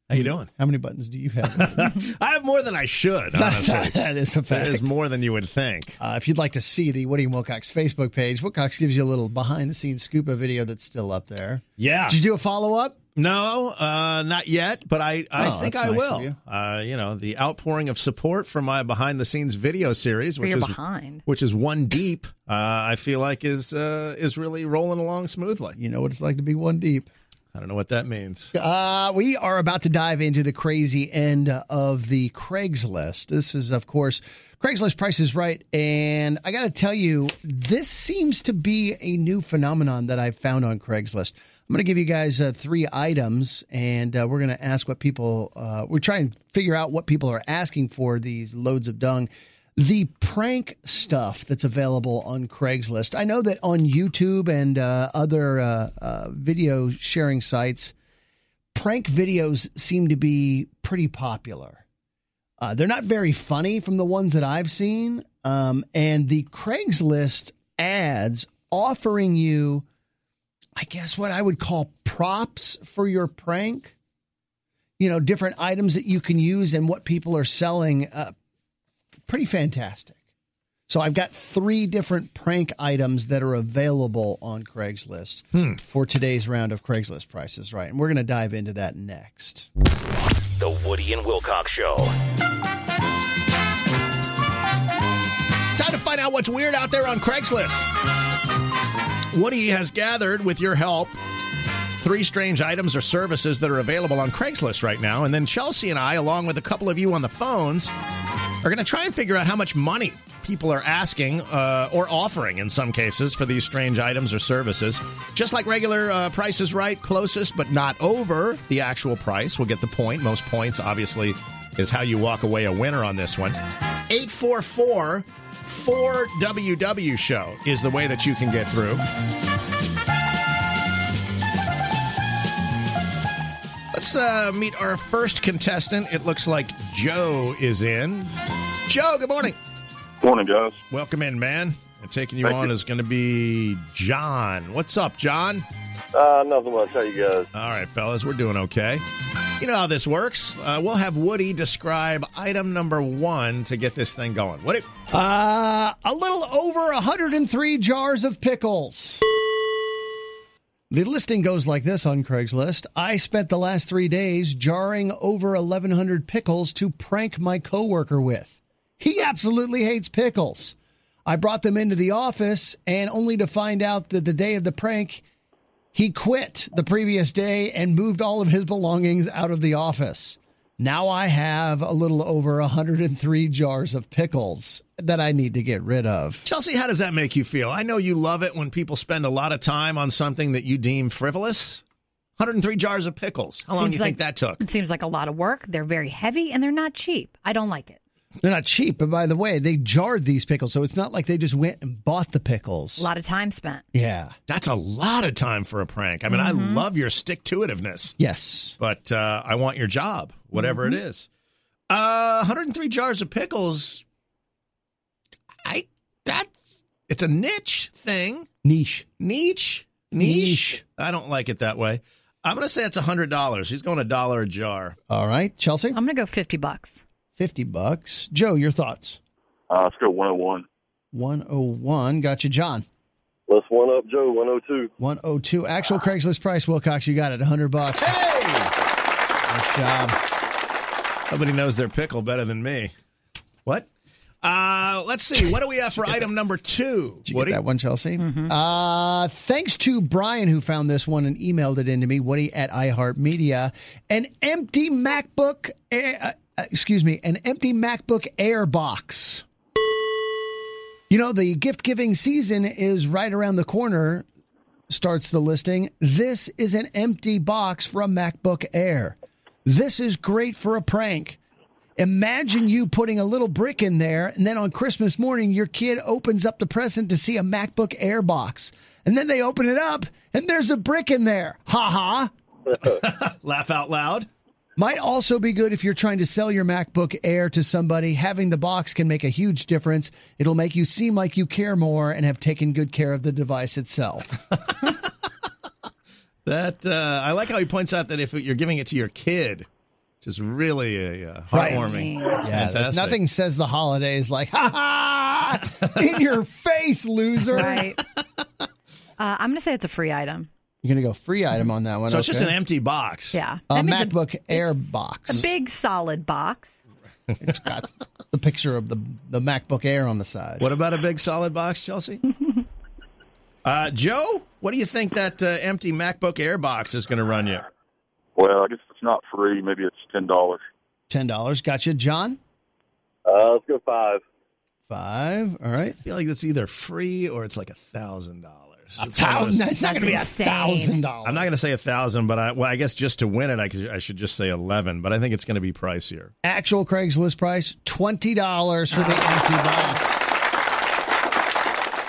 Speaker 2: How you doing?
Speaker 6: How many buttons do you have?
Speaker 2: I have more than I should, honestly.
Speaker 6: that is a fact.
Speaker 2: That is more than you would think.
Speaker 6: Uh, if you'd like to see the Woody and Wilcox Facebook page, Wilcox gives you a little behind the scenes scuba video that's still up there.
Speaker 2: Yeah.
Speaker 6: Did you do a follow up?
Speaker 2: No, uh, not yet, but I, I
Speaker 6: Oh,
Speaker 2: think I
Speaker 6: nice
Speaker 2: will.
Speaker 6: you.
Speaker 2: Uh, you know, the outpouring of support for my behind the scenes video series, which is
Speaker 7: behind.
Speaker 2: which is one deep, uh, I feel like is uh, is really rolling along smoothly.
Speaker 6: You know what it's like to be one deep.
Speaker 2: I don't know what that means.
Speaker 6: Uh, we are about to dive into the crazy end of the Craigslist. This is, of course, Craigslist Price is Right. And I got to tell you, this seems to be a new phenomenon that I've found on Craigslist. I'm going to give you guys uh, three items, and uh, we're going to ask what people, uh, we're trying to figure out what people are asking for these loads of dung. The prank stuff that's available on Craigslist. I know that on YouTube and uh, other uh, uh, video sharing sites, prank videos seem to be pretty popular. Uh, they're not very funny from the ones that I've seen. Um, and the Craigslist ads offering you, I guess, what I would call props for your prank. You know, different items that you can use and what people are selling. Uh, pretty fantastic. So I've got three different prank items that are available on Craigslist
Speaker 2: Hmm.
Speaker 6: for today's round of Craigslist prices, right? And we're going to dive into that next.
Speaker 1: The Woody and Wilcox Show.
Speaker 2: Time to find out what's weird out there on Craigslist. Woody has gathered, with your help, three strange items or services that are available on Craigslist right now. And then Chelsea and I, along with a couple of you on the phones, are going to try and figure out how much money people are asking uh, or offering in some cases for these strange items or services. Just like regular uh, Price is Right, closest but not over the actual price. We'll get the point. Most points, obviously, is how you walk away a winner on this one. 844 4WW show is the way that you can get through. Uh, meet our first contestant. It looks like Joe is in. Joe, good morning.
Speaker 30: Morning, guys.
Speaker 2: Welcome in, man. And taking you
Speaker 30: Thank
Speaker 2: on
Speaker 30: you.
Speaker 2: is going to be John. What's up, John?
Speaker 30: Uh, nothing much. How you guys?
Speaker 2: All right, fellas, we're doing okay. You know how this works. Uh, we'll have Woody describe item number one to get this thing going. Woody?
Speaker 6: Uh, a little over 103 jars of pickles. The listing goes like this on Craigslist. I spent the last three days jarring over 1,100 pickles to prank my coworker with. He absolutely hates pickles. I brought them into the office and only to find out that the day of the prank, he quit the previous day and moved all of his belongings out of the office. Now I have a little over 103 jars of pickles that I need to get rid of.
Speaker 2: Chelsea, how does that make you feel? I know you love it when people spend a lot of time on something that you deem frivolous. 103 jars of pickles. How long do you think that took?
Speaker 7: It seems like a lot of work. They're very heavy and they're not cheap. I don't like it.
Speaker 6: They're not cheap, but by the way, they jarred these pickles, so it's not like they just went and bought the pickles.
Speaker 7: A lot of time spent.
Speaker 6: Yeah.
Speaker 2: That's a lot of time for a prank. I mean, I
Speaker 7: Mhm.
Speaker 2: love your stick to itiveness.
Speaker 6: Yes.
Speaker 2: But uh, I want your job, whatever it is. Uh, 103 jars of pickles. I that's it's a niche thing.
Speaker 6: Niche.
Speaker 2: Niche. Niche.
Speaker 6: Niche.
Speaker 2: I don't like it that way. I'm going to say it's a $100. He's going a dollar a jar.
Speaker 6: All right, Chelsea?
Speaker 7: I'm going to go 50 bucks.
Speaker 6: 50 bucks. Joe, your thoughts?
Speaker 30: Uh, let's go 101.
Speaker 6: 101. Got you, John.
Speaker 30: Let's one up Joe, 102.
Speaker 6: 102. Actual Craigslist price, Wilcox, you got it. 100 bucks. Hey! Nice job.
Speaker 2: Nobody knows their pickle better than me. What? Uh, let's see. What do we have for item number two?
Speaker 6: Did you
Speaker 2: Woody?
Speaker 6: get that one, Chelsea? Uh, thanks to Brian who found this one and emailed it into me, Woody at iHeartMedia. An empty MacBook, Air, uh, uh, Uh, excuse me, an empty MacBook Air box. You know, the gift giving season is right around the corner, starts the listing. This is an empty box from MacBook Air. This is great for a prank. Imagine you putting a little brick in there, and then on Christmas morning, your kid opens up the present to see a MacBook Air box. And then they open it up, and there's a brick in there. Ha ha.
Speaker 2: Laugh out loud.
Speaker 6: Might also be good if you're trying to sell your MacBook Air to somebody. Having the box can make a huge difference. It'll make you seem like you care more and have taken good care of the device itself.
Speaker 2: That uh, I like how he points out that if you're giving it to your kid, which is really a uh,
Speaker 6: Right.
Speaker 2: heartwarming.
Speaker 6: Yeah,
Speaker 2: fantastic.
Speaker 6: nothing says the holidays like, ha ha, in your face, loser.
Speaker 7: Right. uh, I'm going to say it's a free item.
Speaker 6: You're going to go free item on that one.
Speaker 2: So it's just an empty box.
Speaker 7: Yeah.
Speaker 6: A
Speaker 7: That means
Speaker 6: MacBook Air box.
Speaker 7: A big solid box.
Speaker 6: It's got the picture of the the MacBook Air on the side.
Speaker 2: What about a big solid box, Chelsea? uh, Joe, what do you think that uh, empty MacBook Air box is going to run you?
Speaker 30: Well, I guess it's not free. Maybe it's $10.
Speaker 6: Ten dollars. Gotcha, John.
Speaker 30: Uh, let's go five.
Speaker 6: Five. All right.
Speaker 2: I feel like it's either free or it's like a thousand dollars.
Speaker 6: A thousand. That's not going to be a thousand dollars.
Speaker 2: I'm not going to say a thousand, but I, well, I guess just to win it, I, could, I should just say eleven. But I think it's going to be pricier.
Speaker 6: Actual Craigslist price twenty dollars for the ah. empty box.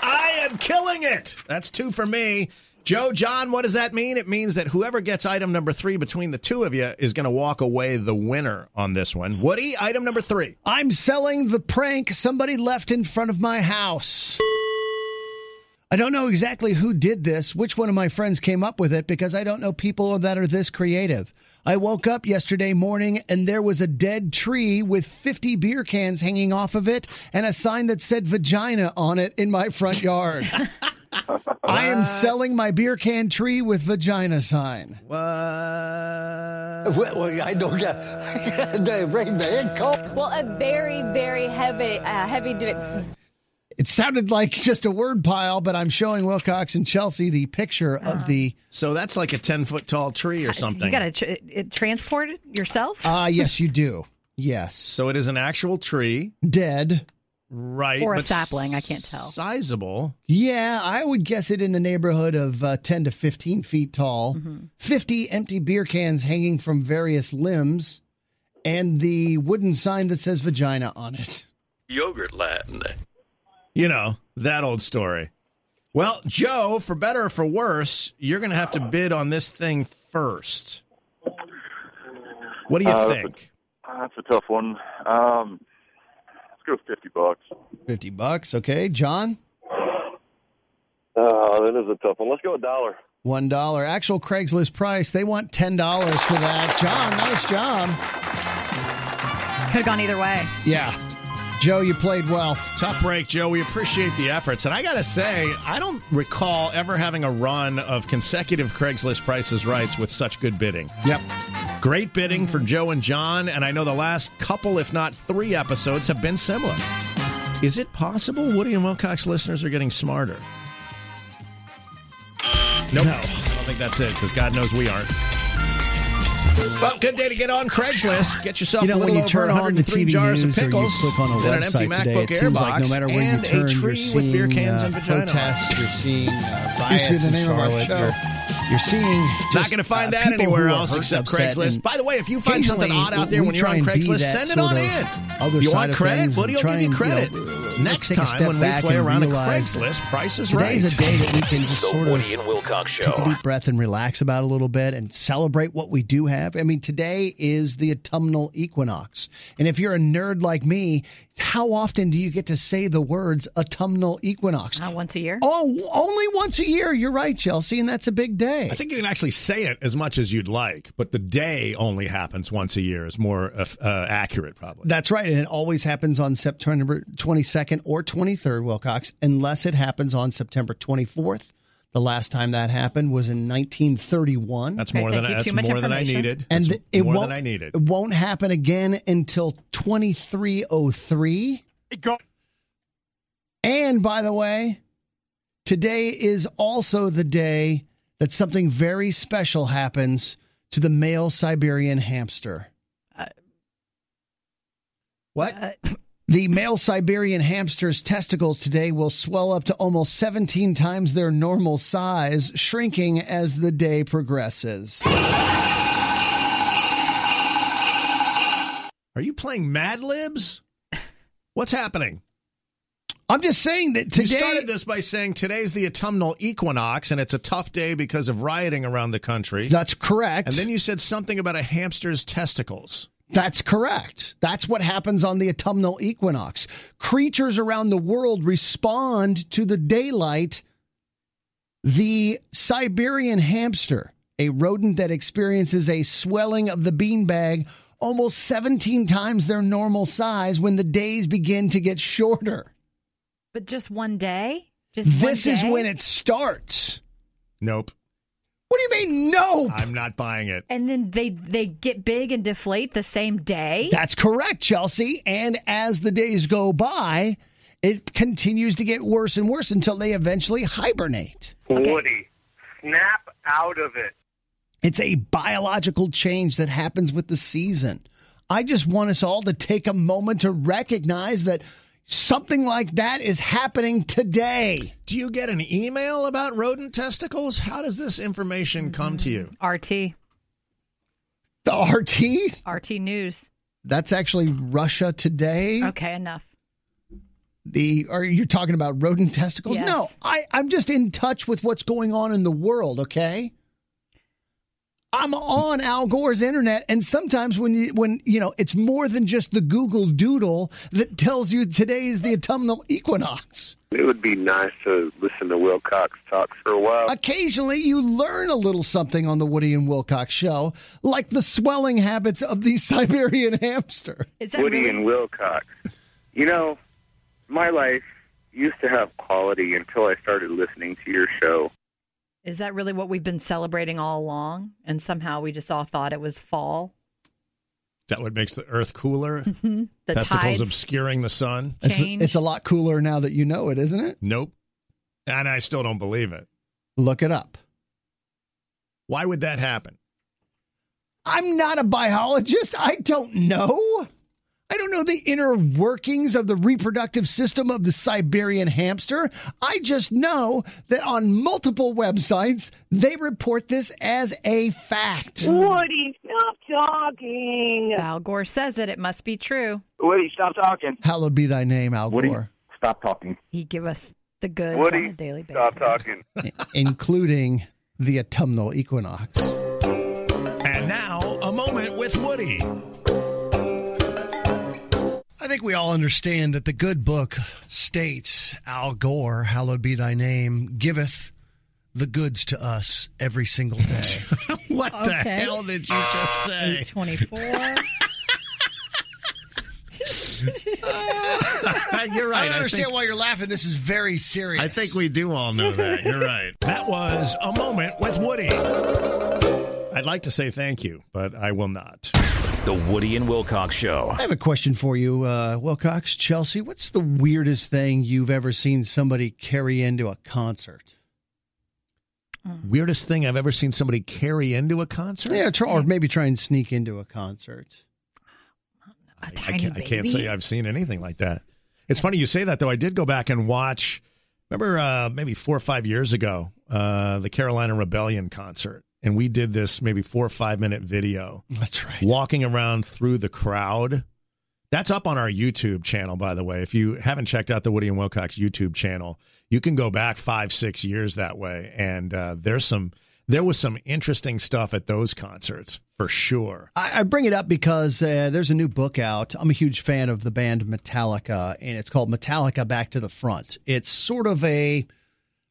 Speaker 2: I am killing it. That's two for me. Joe, John, what does that mean? It means that whoever gets item number three between the two of you is going to walk away the winner on this one. Woody, item number three.
Speaker 6: I'm selling the prank somebody left in front of my house. I don't know exactly who did this, which one of my friends came up with it, because I don't know people that are this creative. I woke up yesterday morning and there was a dead tree with 50 beer cans hanging off of it and a sign that said vagina on it in my front yard. I am selling my beer can tree with vagina sign.
Speaker 2: What?
Speaker 27: Well, I don't get the rain man call.
Speaker 31: Well, a very, very heavy, uh, heavy. Du-
Speaker 6: It sounded like just a word pile, but I'm showing Wilcox and Chelsea the picture of the.
Speaker 2: So that's like a 10 foot tall tree or something.
Speaker 7: You got to tr- transport it yourself?
Speaker 6: Ah, yes, you do. Yes.
Speaker 2: So it is an actual tree.
Speaker 6: Dead.
Speaker 2: Right.
Speaker 7: Or a sapling, I can't tell.
Speaker 2: Sizable.
Speaker 6: Yeah, I would guess it in the neighborhood of uh, 10 to 15 feet tall. 50 empty beer cans hanging from various limbs, and the wooden sign that says vagina on it.
Speaker 1: Yogurt Latin.
Speaker 2: You know, that old story. Well, Joe, for better or for worse, you're going to have to bid on this thing first. What do you
Speaker 30: Uh,
Speaker 2: think?
Speaker 30: That's a tough one. Um, let's go 50 bucks.
Speaker 6: 50 bucks. Okay. John?
Speaker 30: Uh, that is a tough one. Let's go a dollar.
Speaker 6: One dollar. Actual Craigslist price. They want ten dollars for that. John, nice job.
Speaker 7: Could have gone either way.
Speaker 6: Yeah. Joe, you played well.
Speaker 2: Tough break, Joe. We appreciate the efforts. And I got to say, I don't recall ever having a run of consecutive Craigslist prices rights with such good bidding.
Speaker 6: Yep.
Speaker 2: Great bidding for Joe and John. And I know the last couple, if not three episodes, have been similar. Is it possible Woody and Wilcox listeners are getting smarter? Nope. No. I don't think that's it because God knows we aren't. Well, good day to get on Craigslist. Get yourself
Speaker 6: You know,
Speaker 2: a
Speaker 6: when
Speaker 2: little
Speaker 6: you turn
Speaker 2: over
Speaker 6: on the
Speaker 2: 103
Speaker 6: TV
Speaker 2: jars
Speaker 6: news
Speaker 2: of
Speaker 6: or you
Speaker 2: pickles,
Speaker 6: click on a
Speaker 2: then an empty
Speaker 6: website today,
Speaker 2: MacBook
Speaker 6: it seems like
Speaker 2: Airbox,
Speaker 6: no matter where you
Speaker 2: and
Speaker 6: turn,
Speaker 2: a
Speaker 6: you're
Speaker 2: tree with beer
Speaker 6: seeing,
Speaker 2: cans
Speaker 6: uh,
Speaker 2: and vagina
Speaker 6: protests, you're seeing uh,
Speaker 2: Used to be
Speaker 6: riots
Speaker 2: the
Speaker 6: in
Speaker 2: of our
Speaker 6: Charlotte.
Speaker 2: Show.
Speaker 6: You're, you're seeing
Speaker 2: Not going to find
Speaker 6: uh,
Speaker 2: that anywhere else except Craigslist. By the way, if you find something odd out there when you're on Craigslist, send it on
Speaker 6: sort
Speaker 2: in.
Speaker 6: Other
Speaker 2: you want
Speaker 6: of
Speaker 2: credit?
Speaker 6: things
Speaker 2: Woody
Speaker 6: and
Speaker 2: will
Speaker 6: try
Speaker 2: give you
Speaker 6: and,
Speaker 2: credit.
Speaker 6: know,
Speaker 2: Next time when we play around a
Speaker 6: realize
Speaker 2: Craigslist, Price is
Speaker 6: Today's
Speaker 2: Right.
Speaker 6: a day that we can just
Speaker 1: The
Speaker 6: sort of
Speaker 1: Woody and Wilcox Show.
Speaker 6: take a deep breath and relax about a little bit and celebrate what we do have. I mean, today is the autumnal equinox. And if you're a nerd like me, how often do you get to say the words autumnal equinox?
Speaker 7: Uh, once a year.
Speaker 6: Oh, only once a year. You're right, Chelsea, and that's a big day.
Speaker 2: I think you can actually say it as much as you'd like, but the day only happens once a year is more uh, uh, accurate, probably.
Speaker 6: That's right. And it always happens on September 22nd or 23rd, Wilcox, unless it happens on September 24th. The last time that happened was in 1931.
Speaker 2: That's more than that's more than I needed.
Speaker 6: And
Speaker 2: That's
Speaker 6: it
Speaker 2: more
Speaker 6: won't,
Speaker 2: than I needed.
Speaker 6: It won't happen again until 2303. And by the way, today is also the day that something very special happens to the male Siberian hamster.
Speaker 2: what?
Speaker 6: The male Siberian hamster's testicles today will swell up to almost 17 times their normal size, shrinking as the day progresses.
Speaker 2: Are you playing Mad Libs? What's happening?
Speaker 6: I'm just saying that today.
Speaker 2: You started this by saying today's the autumnal equinox and it's a tough day because of rioting around the country.
Speaker 6: That's correct.
Speaker 2: And then you said something about a hamster's testicles.
Speaker 6: That's correct. That's what happens on the autumnal equinox. Creatures around the world respond to the daylight. The Siberian hamster, a rodent that experiences a swelling of the beanbag almost 17 times their normal size when the days begin to get shorter.
Speaker 7: But just one day? Just
Speaker 6: This
Speaker 7: one
Speaker 6: is when it starts.
Speaker 2: Nope.
Speaker 6: What do you mean, no?
Speaker 2: I'm not buying it.
Speaker 7: And then they they get big and deflate the same day.
Speaker 6: That's correct, Chelsea. And as the days go by, it continues to get worse and worse until they eventually hibernate.
Speaker 29: Woody, snap out of it.
Speaker 6: It's a biological change that happens with the season. I just want us all to take a moment to recognize that something like that is happening today.
Speaker 2: Do you get an email about rodent testicles? How does this information come to you? Mm-hmm.
Speaker 7: RT.
Speaker 6: The RT?
Speaker 7: RT News.
Speaker 6: That's actually Russia today.
Speaker 7: Okay, enough.
Speaker 6: The are you talking about rodent testicles?
Speaker 7: Yes.
Speaker 6: No, I, I'm just in touch with what's going on in the world, okay? I'm on Al Gore's internet, and sometimes when you when you know it's more than just the Google Doodle that tells you today is the autumnal equinox.
Speaker 30: It would be nice to listen to Wilcox talk for a while.
Speaker 6: Occasionally, you learn a little something on the Woody and Wilcox show, like the swelling habits of the Siberian hamster.
Speaker 7: Is
Speaker 30: Woody and Wilcox. You know, my life used to have quality until I started listening to your show.
Speaker 7: Is that really what we've been celebrating all along? And somehow we just all thought it was fall.
Speaker 2: Is that what makes the earth cooler? Mm-hmm.
Speaker 7: The
Speaker 2: Testicles
Speaker 7: tides.
Speaker 2: obscuring the sun?
Speaker 6: It's,
Speaker 7: Change.
Speaker 6: it's a lot cooler now that you know it, isn't it?
Speaker 2: Nope. And I still don't believe it.
Speaker 6: Look it up.
Speaker 2: Why would that happen?
Speaker 6: I'm not a biologist. I don't know. I don't know the inner workings of the reproductive system of the Siberian hamster. I just know that on multiple websites, they report this as a fact.
Speaker 29: Woody, stop talking.
Speaker 7: Al Gore says it. It must be true.
Speaker 29: Woody, stop talking.
Speaker 6: Hallowed be thy name, Al
Speaker 30: Woody,
Speaker 6: Gore,
Speaker 30: stop talking.
Speaker 7: He give us the goods on a
Speaker 30: Woody,
Speaker 7: daily basis.
Speaker 30: stop talking.
Speaker 6: including the autumnal equinox.
Speaker 2: And now, a moment with Woody.
Speaker 6: I think we all understand that the good book states, Al Gore, hallowed be thy name, giveth the goods to us every single day.
Speaker 2: what the hell did you just ah, say?
Speaker 7: 824.
Speaker 2: You're right.
Speaker 6: I don't understand
Speaker 2: think,
Speaker 6: why you're laughing. This is very serious.
Speaker 2: I think we do all know that. You're right. That was a moment with Woody. I'd like to say thank you, but I will not.
Speaker 1: The Woody and Wilcox Show.
Speaker 6: I have a question for you, uh, Wilcox, Chelsea. What's the weirdest thing you've ever seen somebody carry into a concert?
Speaker 2: Weirdest thing I've ever seen somebody carry into a concert?
Speaker 6: Yeah, try, or maybe try and sneak into a concert.
Speaker 2: I can't, I can't say I've seen anything like that. It's funny you say that, though. I did go back and watch, remember uh, maybe four or five years ago, uh, the Carolina Rebellion concert. And we did this maybe four or five minute video.
Speaker 6: That's right.
Speaker 2: Walking around through the crowd. That's up on our YouTube channel, by the way. If you haven't checked out the Woody and Wilcox YouTube channel, you can go back five, six years that way. And uh, there's some, there was some interesting stuff at those concerts for sure.
Speaker 6: I, I bring it up because uh, there's a new book out. I'm a huge fan of the band Metallica, and it's called Metallica Back to the Front. It's sort of a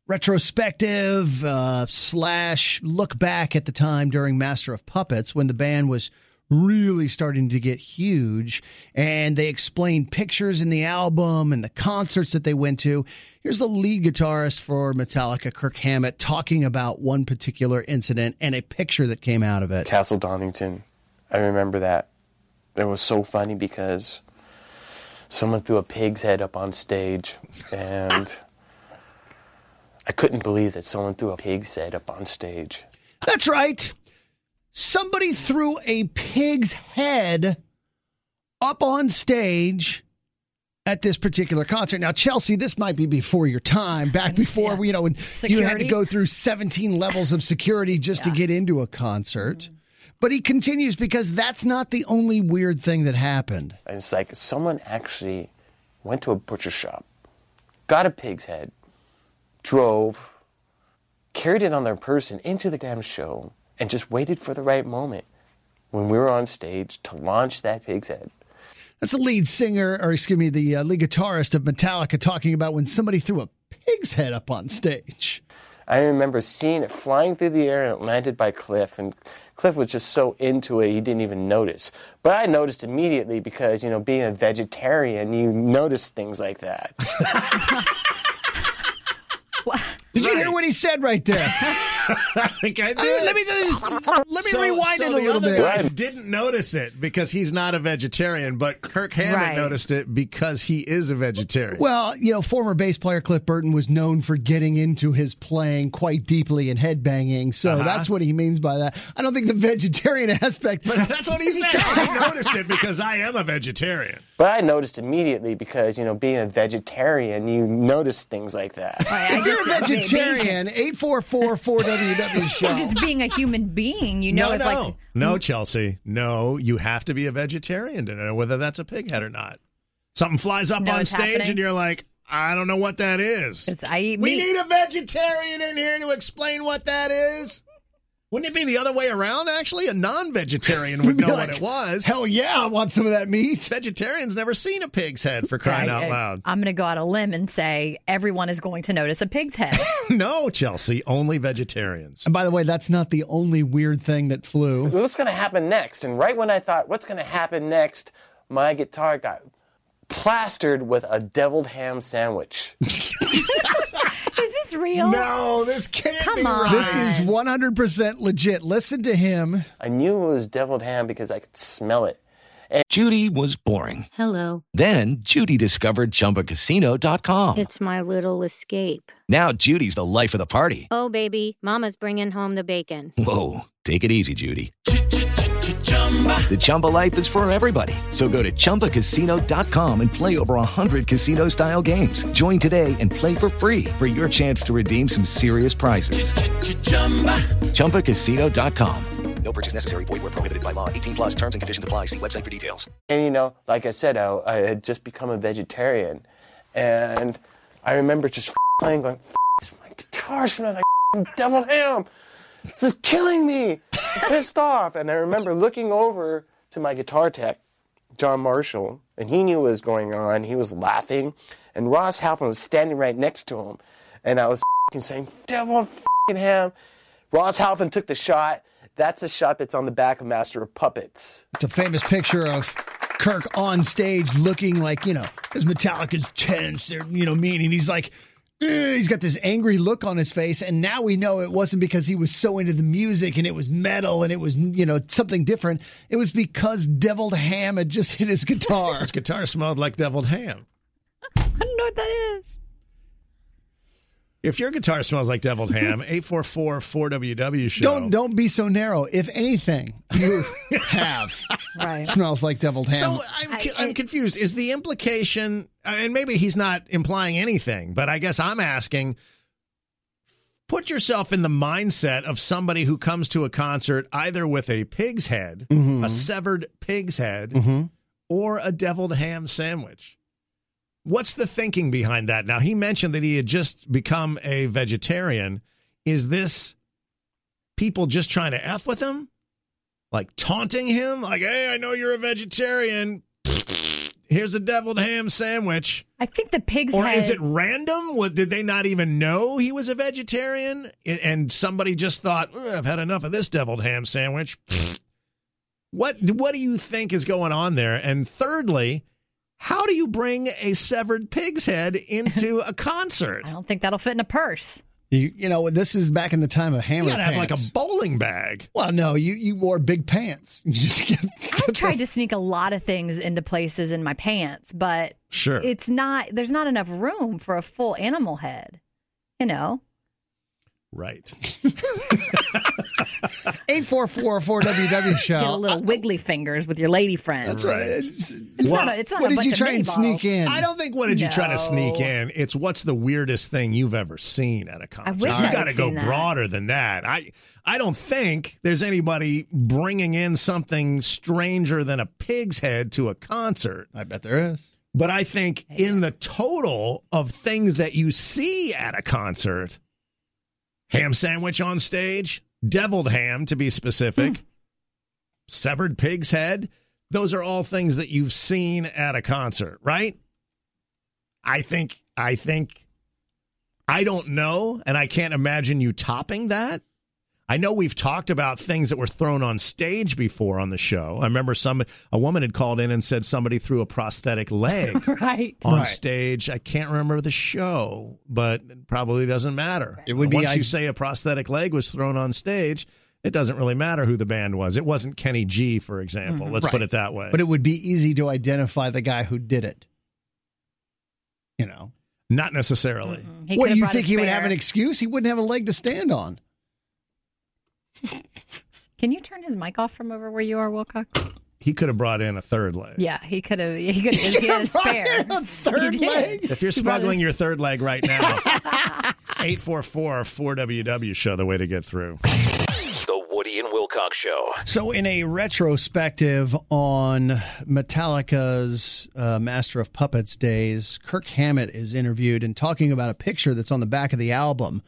Speaker 6: retrospective uh, slash look back at the time during Master of Puppets when the band was really starting to get huge and they explain pictures in the album and the concerts that they went to here's the lead guitarist for metallica kirk hammett talking about one particular incident and a picture that came out of it
Speaker 32: Castle Donington. I remember that. It was so funny because someone threw a pig's head up on stage, and I couldn't believe that someone threw a pig's head up on stage.
Speaker 6: That's right. Somebody threw a pig's head up on stage at this particular concert. Now, Chelsea, this might be before your time, back before you know when you had to go through 17 levels of security just to get into a concert. But he continues because that's not the only weird thing that happened.
Speaker 32: It's like someone actually went to a butcher shop, got a pig's head, drove, carried it on their person into the damn show, and just waited for the right moment when we were on stage to launch that pig's head.
Speaker 6: That's the lead singer, or excuse me, the uh, lead guitarist of Metallica talking about when somebody threw a pig's head up on stage.
Speaker 32: I remember seeing it flying through the air and it landed by Cliff, and Cliff was just so into it he didn't even notice. But I noticed immediately because, you know, being a vegetarian, you notice things like that.
Speaker 6: Did you hear what he said right there?
Speaker 2: I think I
Speaker 6: did. let me let me
Speaker 2: So-
Speaker 6: rewind
Speaker 2: so
Speaker 6: it a little bit.
Speaker 2: guy didn't notice it because he's not a vegetarian, but Kirk Hammett
Speaker 6: Right.
Speaker 2: noticed it because he is a vegetarian.
Speaker 6: Well, you know, former bass player Cliff Burton was known for getting into his playing quite deeply and headbanging. So
Speaker 2: Uh-huh.
Speaker 6: that's what he means by that. I don't think the vegetarian aspect. But
Speaker 2: that's what he said. I noticed it because I am a vegetarian.
Speaker 32: But I noticed immediately because, you know, being a vegetarian, you notice things like that.
Speaker 6: if you're a vegetarian, 844-4WW show.
Speaker 7: Just being a human being, you know,
Speaker 2: no,
Speaker 7: it's
Speaker 2: no,
Speaker 7: like
Speaker 2: no, Chelsea. No, you have to be a vegetarian to know whether that's a pig head or not. Something flies up
Speaker 7: Know
Speaker 2: on stage,
Speaker 7: happening?
Speaker 2: and you're like, I don't know what that is.
Speaker 7: I eat
Speaker 2: we
Speaker 7: meat.
Speaker 2: need a vegetarian in here to explain what that is. Wouldn't it be the other way around? Actually, a non-vegetarian would know
Speaker 6: like,
Speaker 2: what it was.
Speaker 6: Hell yeah, I want some of that meat.
Speaker 2: Vegetarians never seen a pig's head for crying
Speaker 7: I-
Speaker 2: out
Speaker 7: I-
Speaker 2: loud.
Speaker 7: I'm going to go out a limb and say everyone is going to notice a pig's head.
Speaker 2: no, Chelsea, only vegetarians.
Speaker 6: And by the way, that's not the only weird thing that flew.
Speaker 32: What's going to happen next? And right when I thought, what's going to happen next, my guitar got plastered with a deviled ham sandwich.
Speaker 7: is this real?
Speaker 2: No, this can't
Speaker 7: Come on.
Speaker 6: This is 100% legit. Listen to him.
Speaker 32: I knew it was deviled ham because I could smell it.
Speaker 33: Judy was boring.
Speaker 34: Hello.
Speaker 33: Then Judy discovered ChumbaCasino.com.
Speaker 34: It's my little escape.
Speaker 33: Now Judy's the life of the party.
Speaker 34: Oh, baby, Mama's bringing home the bacon.
Speaker 33: Whoa, take it easy, Judy. The Chumba life is for everybody. So go to ChumbaCasino.com and play over 100 casino-style games. Join today and play for free for your chance to redeem some serious prizes. ChumbaCasino.com.
Speaker 25: No purchase necessary. Void where prohibited by law. 18 plus terms and conditions apply. See website for details.
Speaker 32: And you know, like I said, I, I had just become a vegetarian, and I remember just playing, going, "This "My guitar smells like deviled ham. This is killing me." I'm pissed off, and I remember looking over to my guitar tech, John Marshall, and he knew what was going on. He was laughing, and Ross Halfin was standing right next to him, and I was saying, "Deviled ham." Ross Halfin took the shot. That's a shot that's on the back of Master of Puppets.
Speaker 6: It's a famous picture of Kirk on stage looking like, you know, because Metallica's tense, they're, you know, mean. And he's like Eh, he's got this angry look on his face, and now we know it wasn't because he was so into the music and it was metal and it was you know something different. It was because deviled ham had just hit his guitar.
Speaker 2: His guitar smelled like deviled ham.
Speaker 7: I don't know what that is.
Speaker 2: If your guitar smells like deviled ham, 844-4WW show.
Speaker 6: Don't don't be so narrow. If anything, you have
Speaker 7: Right.
Speaker 6: smells like deviled ham.
Speaker 2: So I'm, cu- I'm confused. Is the implication, uh, and maybe he's not implying anything, but I guess I'm asking put yourself in the mindset of somebody who comes to a concert either with a pig's head,
Speaker 6: Mhm.
Speaker 2: a severed pig's head,
Speaker 6: Mhm.
Speaker 2: or a deviled ham sandwich. What's the thinking behind that? Now, he mentioned that he had just become a vegetarian. Is this people just trying to F with him? Like taunting him? Like, hey, I know you're a vegetarian. Here's a deviled ham sandwich.
Speaker 7: I think the pig's
Speaker 2: Or
Speaker 7: head.
Speaker 2: is it random? What, did they not even know he was a vegetarian? And somebody just thought, I've had enough of this deviled ham sandwich. What what do you think is going on there? And thirdly, how do you bring a severed pig's head into a concert?
Speaker 7: I don't think that'll fit in a purse.
Speaker 6: You, you know, this is back in the time of hammer
Speaker 2: You gotta have like a bowling bag.
Speaker 6: well, no, you you wore big pants. You just get,
Speaker 7: I've tried to sneak a lot of things into places in my pants, but
Speaker 2: Sure.
Speaker 7: it's not. There's not enough room for a full animal head. You know.
Speaker 2: Right.
Speaker 6: eight four four four WW show.
Speaker 7: Get a little wiggly fingers with your lady friend.
Speaker 6: That's right. It's,
Speaker 7: It's not. A, it's not
Speaker 6: what
Speaker 7: a
Speaker 6: did you try and
Speaker 7: mini
Speaker 6: sneak in?
Speaker 2: I don't think what did you try to sneak in? It's what's the weirdest thing you've ever seen at a concert.
Speaker 7: wish
Speaker 2: you got to go
Speaker 7: that.
Speaker 2: broader than that. I I don't think there's anybody bringing in something stranger than a pig's head to a concert.
Speaker 6: I bet there is.
Speaker 2: But I think in the total of things that you see at a concert, ham sandwich on stage, deviled ham to be specific, hmm. severed pig's head, those are all things that you've seen at a concert, right? I think I think I don't know and I can't imagine you topping that. I know we've talked about things that were thrown on stage before on the show. I remember some a woman had called in and said somebody threw a prosthetic leg
Speaker 7: right.
Speaker 2: on
Speaker 6: Right.
Speaker 2: stage. I can't remember the show, but it probably doesn't matter.
Speaker 6: It would be
Speaker 2: once
Speaker 6: I-
Speaker 2: you say a prosthetic leg was thrown on stage, it doesn't really matter who the band was. It wasn't Kenny G, for example. Mm-hmm. Let's put it that way.
Speaker 6: But it would be easy to identify the guy who did it. You know.
Speaker 2: Not necessarily.
Speaker 7: He
Speaker 6: what do you think he would have an excuse? He wouldn't have a leg to stand on.
Speaker 7: Can you turn his mic off from over where you are, Wilcox?
Speaker 2: He could have brought in a third leg.
Speaker 7: Yeah, he could have. He could. He had a spare.
Speaker 6: a third
Speaker 7: He did.
Speaker 6: leg.
Speaker 2: If you're
Speaker 7: He
Speaker 2: smuggling your third leg right now, 844 4WW show the way to get through.
Speaker 1: The Woody and Wilcox Show.
Speaker 6: So, in a retrospective on Metallica's uh, Master of Puppets days, Kirk Hammett is interviewed and talking about a picture that's on the back of the album.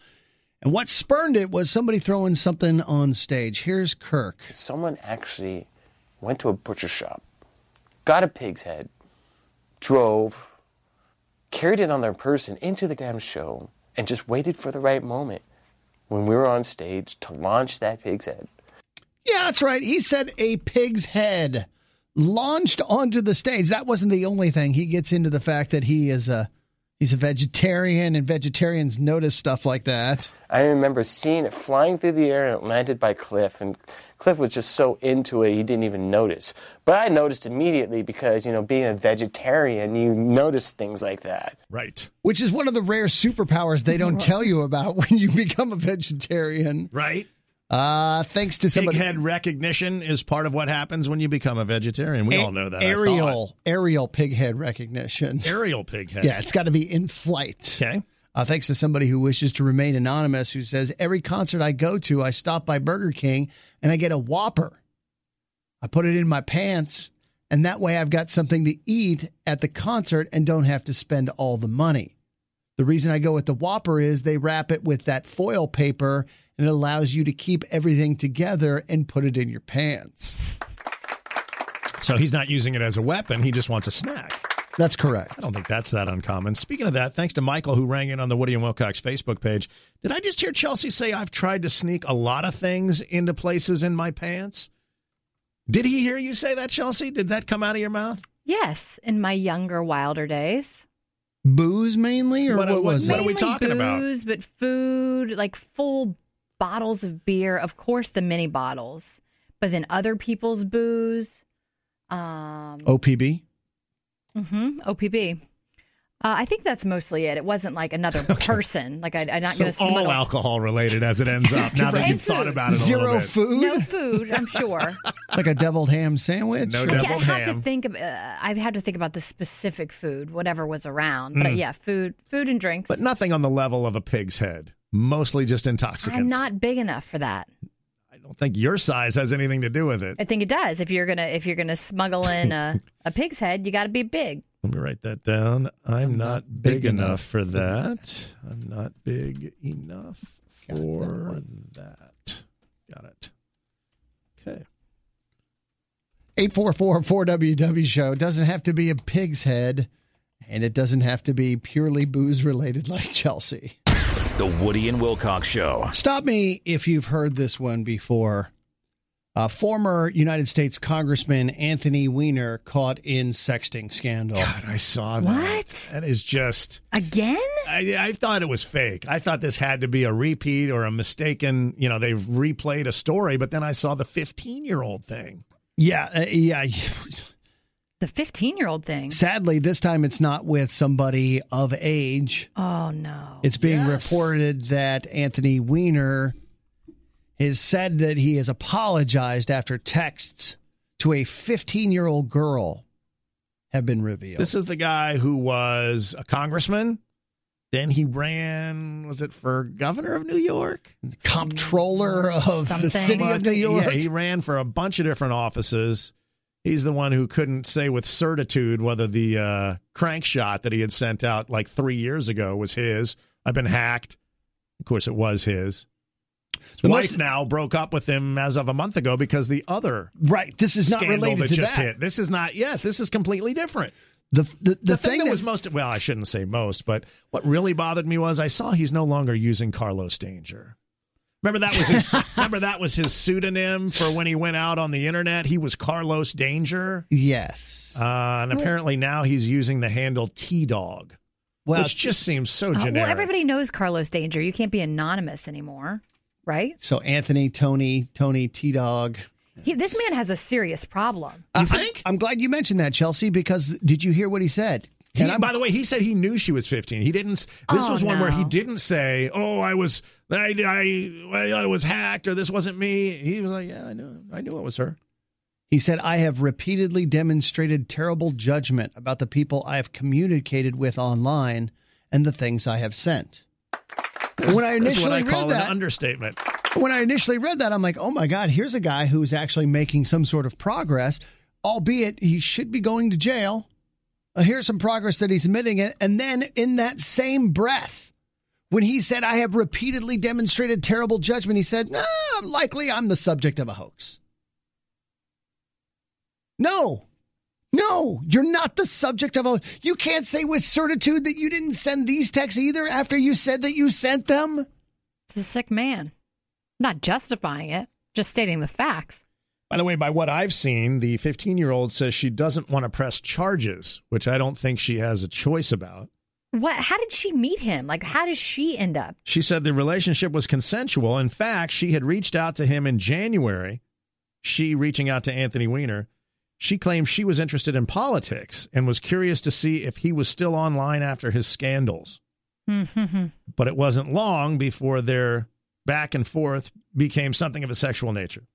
Speaker 6: And what spurned it was somebody throwing something on stage. Here's Kirk.
Speaker 32: Someone actually went to a butcher shop, got a pig's head, drove, carried it on their person into the damn show, and just waited for the right moment when we were on stage to launch that pig's head.
Speaker 6: Yeah, that's right. He said a pig's head launched onto the stage. That wasn't the only thing. He gets into the fact that he is a he's a vegetarian and vegetarians notice stuff like that.
Speaker 32: I remember seeing it flying through the air and it landed by Cliff, and Cliff was just so into it he didn't even notice. But I noticed immediately because, you know, being a vegetarian, you notice things like that.
Speaker 2: Right.
Speaker 6: Which is one of the rare superpowers they don't tell you about when you become a vegetarian.
Speaker 2: Right.
Speaker 6: Uh thanks to
Speaker 2: Pig
Speaker 6: somebody
Speaker 2: head recognition is part of what happens when you become a vegetarian. We
Speaker 6: A-
Speaker 2: all know that.
Speaker 6: Aerial aerial pig head recognition.
Speaker 2: Aerial pig head.
Speaker 6: Yeah, it's got to be in flight.
Speaker 2: Okay.
Speaker 6: Uh, thanks to somebody who wishes to remain anonymous, who says every concert I go to, I stop by Burger King and I get a Whopper. I put it in my pants, and that way I've got something to eat at the concert and don't have to spend all the money. The reason I go with the Whopper is they wrap it with that foil paper and it allows you to keep everything together and put it in your pants.
Speaker 2: So he's not using it as a weapon. He just wants a snack.
Speaker 6: That's correct.
Speaker 2: I don't think that's that uncommon. Speaking of that, thanks to Michael who rang in on the Woody and Wilcox Facebook page. Did I just hear Chelsea say I've tried to sneak a lot of things into places in my pants? Did he hear you say that, Chelsea? Did that come out of your mouth?
Speaker 7: Yes, in my younger, wilder days.
Speaker 6: Booze mainly, or
Speaker 2: What-
Speaker 6: what,
Speaker 2: what-
Speaker 6: was
Speaker 2: what are we
Speaker 7: Mainly
Speaker 2: talking about?
Speaker 7: booze, but food, like full bottles of beer. Of course, the mini bottles, but then other people's booze. Um,
Speaker 6: OPB.
Speaker 7: hmm OPB. Uh, I think that's mostly it. It wasn't like another person. Like I, I'm not
Speaker 2: so
Speaker 7: going to say
Speaker 2: all
Speaker 7: smuggle
Speaker 2: alcohol related as it ends up. Now that you've thought about it a
Speaker 6: Zero
Speaker 2: little bit.
Speaker 6: food.
Speaker 7: no food. I'm sure.
Speaker 6: like a deviled ham sandwich.
Speaker 2: No
Speaker 6: or-
Speaker 7: Okay, I
Speaker 2: deviled
Speaker 7: have
Speaker 2: ham.
Speaker 7: to think of. Uh, I've had to think about the specific food, whatever was around. But uh,
Speaker 2: Mm.
Speaker 7: yeah, food, food and drinks.
Speaker 2: But nothing on the level of a pig's head. Mostly just intoxicants.
Speaker 7: I'm not big enough for that.
Speaker 2: I don't think your size has anything to do with it.
Speaker 7: I think it does. If you're gonna if you're gonna smuggle in a, a pig's head, you got to be big.
Speaker 2: Let me write that down. I'm, not, big,
Speaker 6: big
Speaker 2: enough,
Speaker 6: enough
Speaker 2: for that. I'm not big enough for that. Got it. Okay.
Speaker 6: 844-4WW show doesn't have to be a pig's head and it doesn't have to be purely booze related like Chelsea.
Speaker 1: The Woody and Wilcox Show.
Speaker 6: Stop me if you've heard this one before. Uh, former United States Congressman Anthony Weiner caught in sexting scandal.
Speaker 2: God, I saw that.
Speaker 7: What?
Speaker 2: That is just.
Speaker 7: Again?
Speaker 2: I, I thought it was fake. I thought this had to be a repeat or a mistaken. You know, they've replayed a story, but then I saw the 15 year old thing.
Speaker 6: Yeah, uh, yeah.
Speaker 7: The 15 year old thing.
Speaker 6: Sadly, this time it's not with somebody of age.
Speaker 7: Oh no.
Speaker 6: It's being
Speaker 2: Yes.
Speaker 6: reported that Anthony Weiner has said that he has apologized after texts to a 15 year old girl have been revealed.
Speaker 2: This is the guy who was a congressman. Then he ran, was it for governor of New York?
Speaker 6: comptroller of
Speaker 7: Something.
Speaker 6: the city of New York.
Speaker 2: Yeah, he ran for a bunch of different offices. He's the one who couldn't say with certitude whether the uh, crank shot that he had sent out like three years ago was his. I've been hacked. Of course, it was his. His
Speaker 6: The
Speaker 2: wife
Speaker 6: most-
Speaker 2: now broke up with him as of a month ago because the other
Speaker 6: right. This is not related
Speaker 2: that
Speaker 6: to
Speaker 2: just
Speaker 6: that.
Speaker 2: hit. This is not. Yes, this is completely different.
Speaker 6: The the, the,
Speaker 2: The,
Speaker 6: thing,
Speaker 2: thing, that,
Speaker 6: that
Speaker 2: was most well, I shouldn't say most, but what really bothered me was I saw he's no longer using Carlos Danger. Remember that was his remember that was his pseudonym for when he went out on the internet. He was Carlos Danger,
Speaker 6: yes.
Speaker 2: uh, and apparently now he's using the handle T Dog,
Speaker 6: Well,
Speaker 2: which just seems so
Speaker 7: Uh,
Speaker 2: generic.
Speaker 7: well, everybody knows Carlos Danger. You can't be anonymous anymore, right?
Speaker 6: so Anthony, Tony, Tony, T Dog.
Speaker 7: He, this man has a serious problem.
Speaker 6: You think? I'm glad you mentioned that, Chelsea, because did you hear what he said?
Speaker 2: He,
Speaker 6: And
Speaker 2: by the way, he said he knew she was 15. He didn't. This
Speaker 7: Oh,
Speaker 2: was one where he didn't say, "Oh, I was, I, I, I was hacked," or "This wasn't me." He was like, "Yeah, I knew, I knew it was her."
Speaker 6: He said, I have repeatedly demonstrated terrible judgment about the people I have communicated with online and the things I have sent. when I initially
Speaker 2: I call
Speaker 6: read
Speaker 2: an
Speaker 6: that,
Speaker 2: understatement.
Speaker 6: when I initially read that, I'm like, oh my God, here's a guy who's actually making some sort of progress, albeit he should be going to jail. Uh, here's some progress that he's admitting it. And then in that same breath, when he said, I have repeatedly demonstrated terrible judgment, he said, nah, likely I'm the subject of a hoax. No, no, you're not the subject of a. You can't say with certitude that you didn't send these texts either after you said that you sent them.
Speaker 7: It's a sick man. Not justifying it, just stating the facts.
Speaker 2: By the way, by what I've seen, the 15 year old says she doesn't want to press charges, which I don't think she has a choice about.
Speaker 7: What? How did she meet him? Like, how does she end up?
Speaker 2: She said the relationship was consensual. In fact, she had reached out to him in January. She reaching out to Anthony Weiner. She claimed she was interested in politics and was curious to see if he was still online after his scandals. But it wasn't long before their back and forth became something of a sexual nature.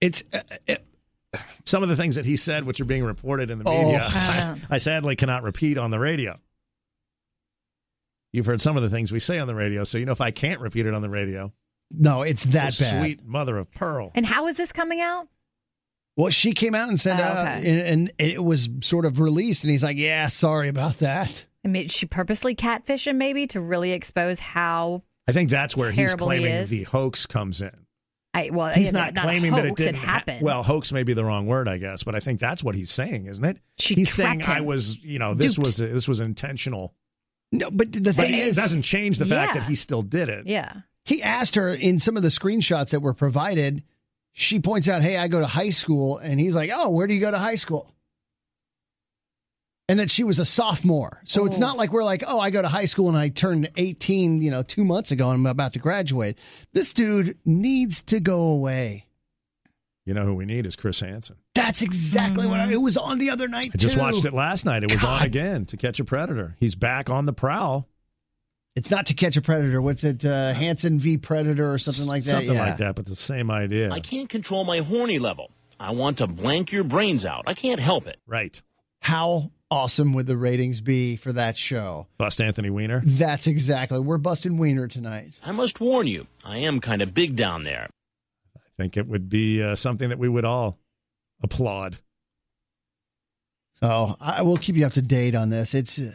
Speaker 6: It's uh, it,
Speaker 2: some of the things that he said, which are being reported in the
Speaker 6: Oh.
Speaker 2: media,
Speaker 6: Uh.
Speaker 2: I, I sadly cannot repeat on the radio. You've heard some of the things we say on the radio, so you know if I can't repeat it on the radio,
Speaker 6: no, it's that
Speaker 2: oh,
Speaker 6: bad.
Speaker 2: sweet mother of pearl.
Speaker 7: And how is this coming out?
Speaker 6: Well, she came out and said,
Speaker 7: Oh,
Speaker 6: uh, and, and it was sort of released, and he's like, "Yeah, sorry about that."
Speaker 7: I mean, she purposely catfish him maybe to really expose how
Speaker 2: I think that's where he's
Speaker 7: Terrible he
Speaker 2: claiming the hoax comes in.
Speaker 7: I well
Speaker 2: He's not
Speaker 7: not
Speaker 2: claiming
Speaker 7: a
Speaker 2: that it didn't
Speaker 7: it
Speaker 2: ha- well, hoax may be the wrong word, I guess, but I think that's what he's saying, isn't it?
Speaker 7: She
Speaker 2: he's saying
Speaker 7: trapped
Speaker 2: I was, you know, this
Speaker 7: Duped.
Speaker 2: was this was intentional.
Speaker 6: No, but the
Speaker 2: But
Speaker 6: is,
Speaker 2: it doesn't change the fact
Speaker 7: Yeah.
Speaker 2: that he still did it.
Speaker 7: yeah.
Speaker 6: he asked her in some of the screenshots that were provided. She points out, "Hey, I go to high school," and he's like, "Oh, where do you go to high school?" And that she was a sophomore. So it's
Speaker 7: Oh.
Speaker 6: not like we're like, oh, I go to high school and I turned 18, you know, two months ago and I'm about to graduate. This dude needs to go away.
Speaker 2: You know who we need is Chris Hansen.
Speaker 6: That's exactly what I, it was on the other night.
Speaker 2: I just
Speaker 6: too.
Speaker 2: watched it last night. It was on again to catch a predator. He's back on the prowl.
Speaker 6: It's not to catch a predator. What's it? Uh, Hansen v Predator or something like that.
Speaker 2: Something
Speaker 6: yeah.
Speaker 2: like that, but the same idea.
Speaker 35: I can't control my horny level. I want to blank your brains out. I can't help it.
Speaker 2: Right.
Speaker 6: How awesome would the ratings be for that show?
Speaker 2: Bust Anthony Weiner.
Speaker 6: That's exactly. We're busting Weiner tonight.
Speaker 35: I must warn you, I am kind of big down there.
Speaker 2: I think it would be uh, something that we would all applaud.
Speaker 6: So I will keep you up to date on this. It's uh,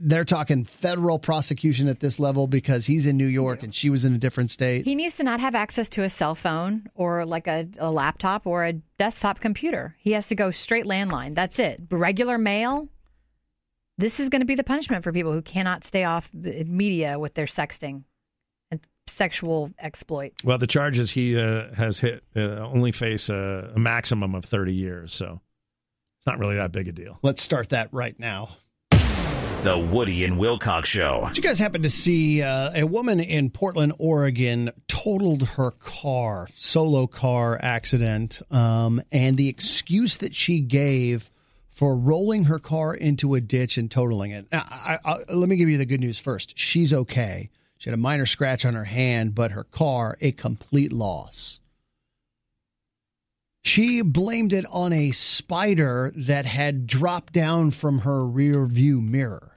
Speaker 6: they're talking federal prosecution at this level because he's in New York and she was in a different state.
Speaker 7: He needs to not have access to a cell phone or like a, a laptop or a desktop computer. He has to go straight landline. That's it. Regular mail. This is going to be the punishment for people who cannot stay off the media with their sexting and sexual exploits.
Speaker 2: Well, the charges he uh, has hit uh, only face a, a maximum of 30 years, so it's not really that big a deal.
Speaker 6: Let's start that right now.
Speaker 1: The Woody and Wilcox Show.
Speaker 6: Did you guys happen to see uh, a woman in Portland, Oregon, totaled her car, solo car accident, um, and the excuse that she gave for rolling her car into a ditch and totaling it. Now, I, I, let me give you the good news first. She's okay. She had a minor scratch on her hand, but her car a complete loss. She blamed it on a spider that had dropped down from her rear view mirror.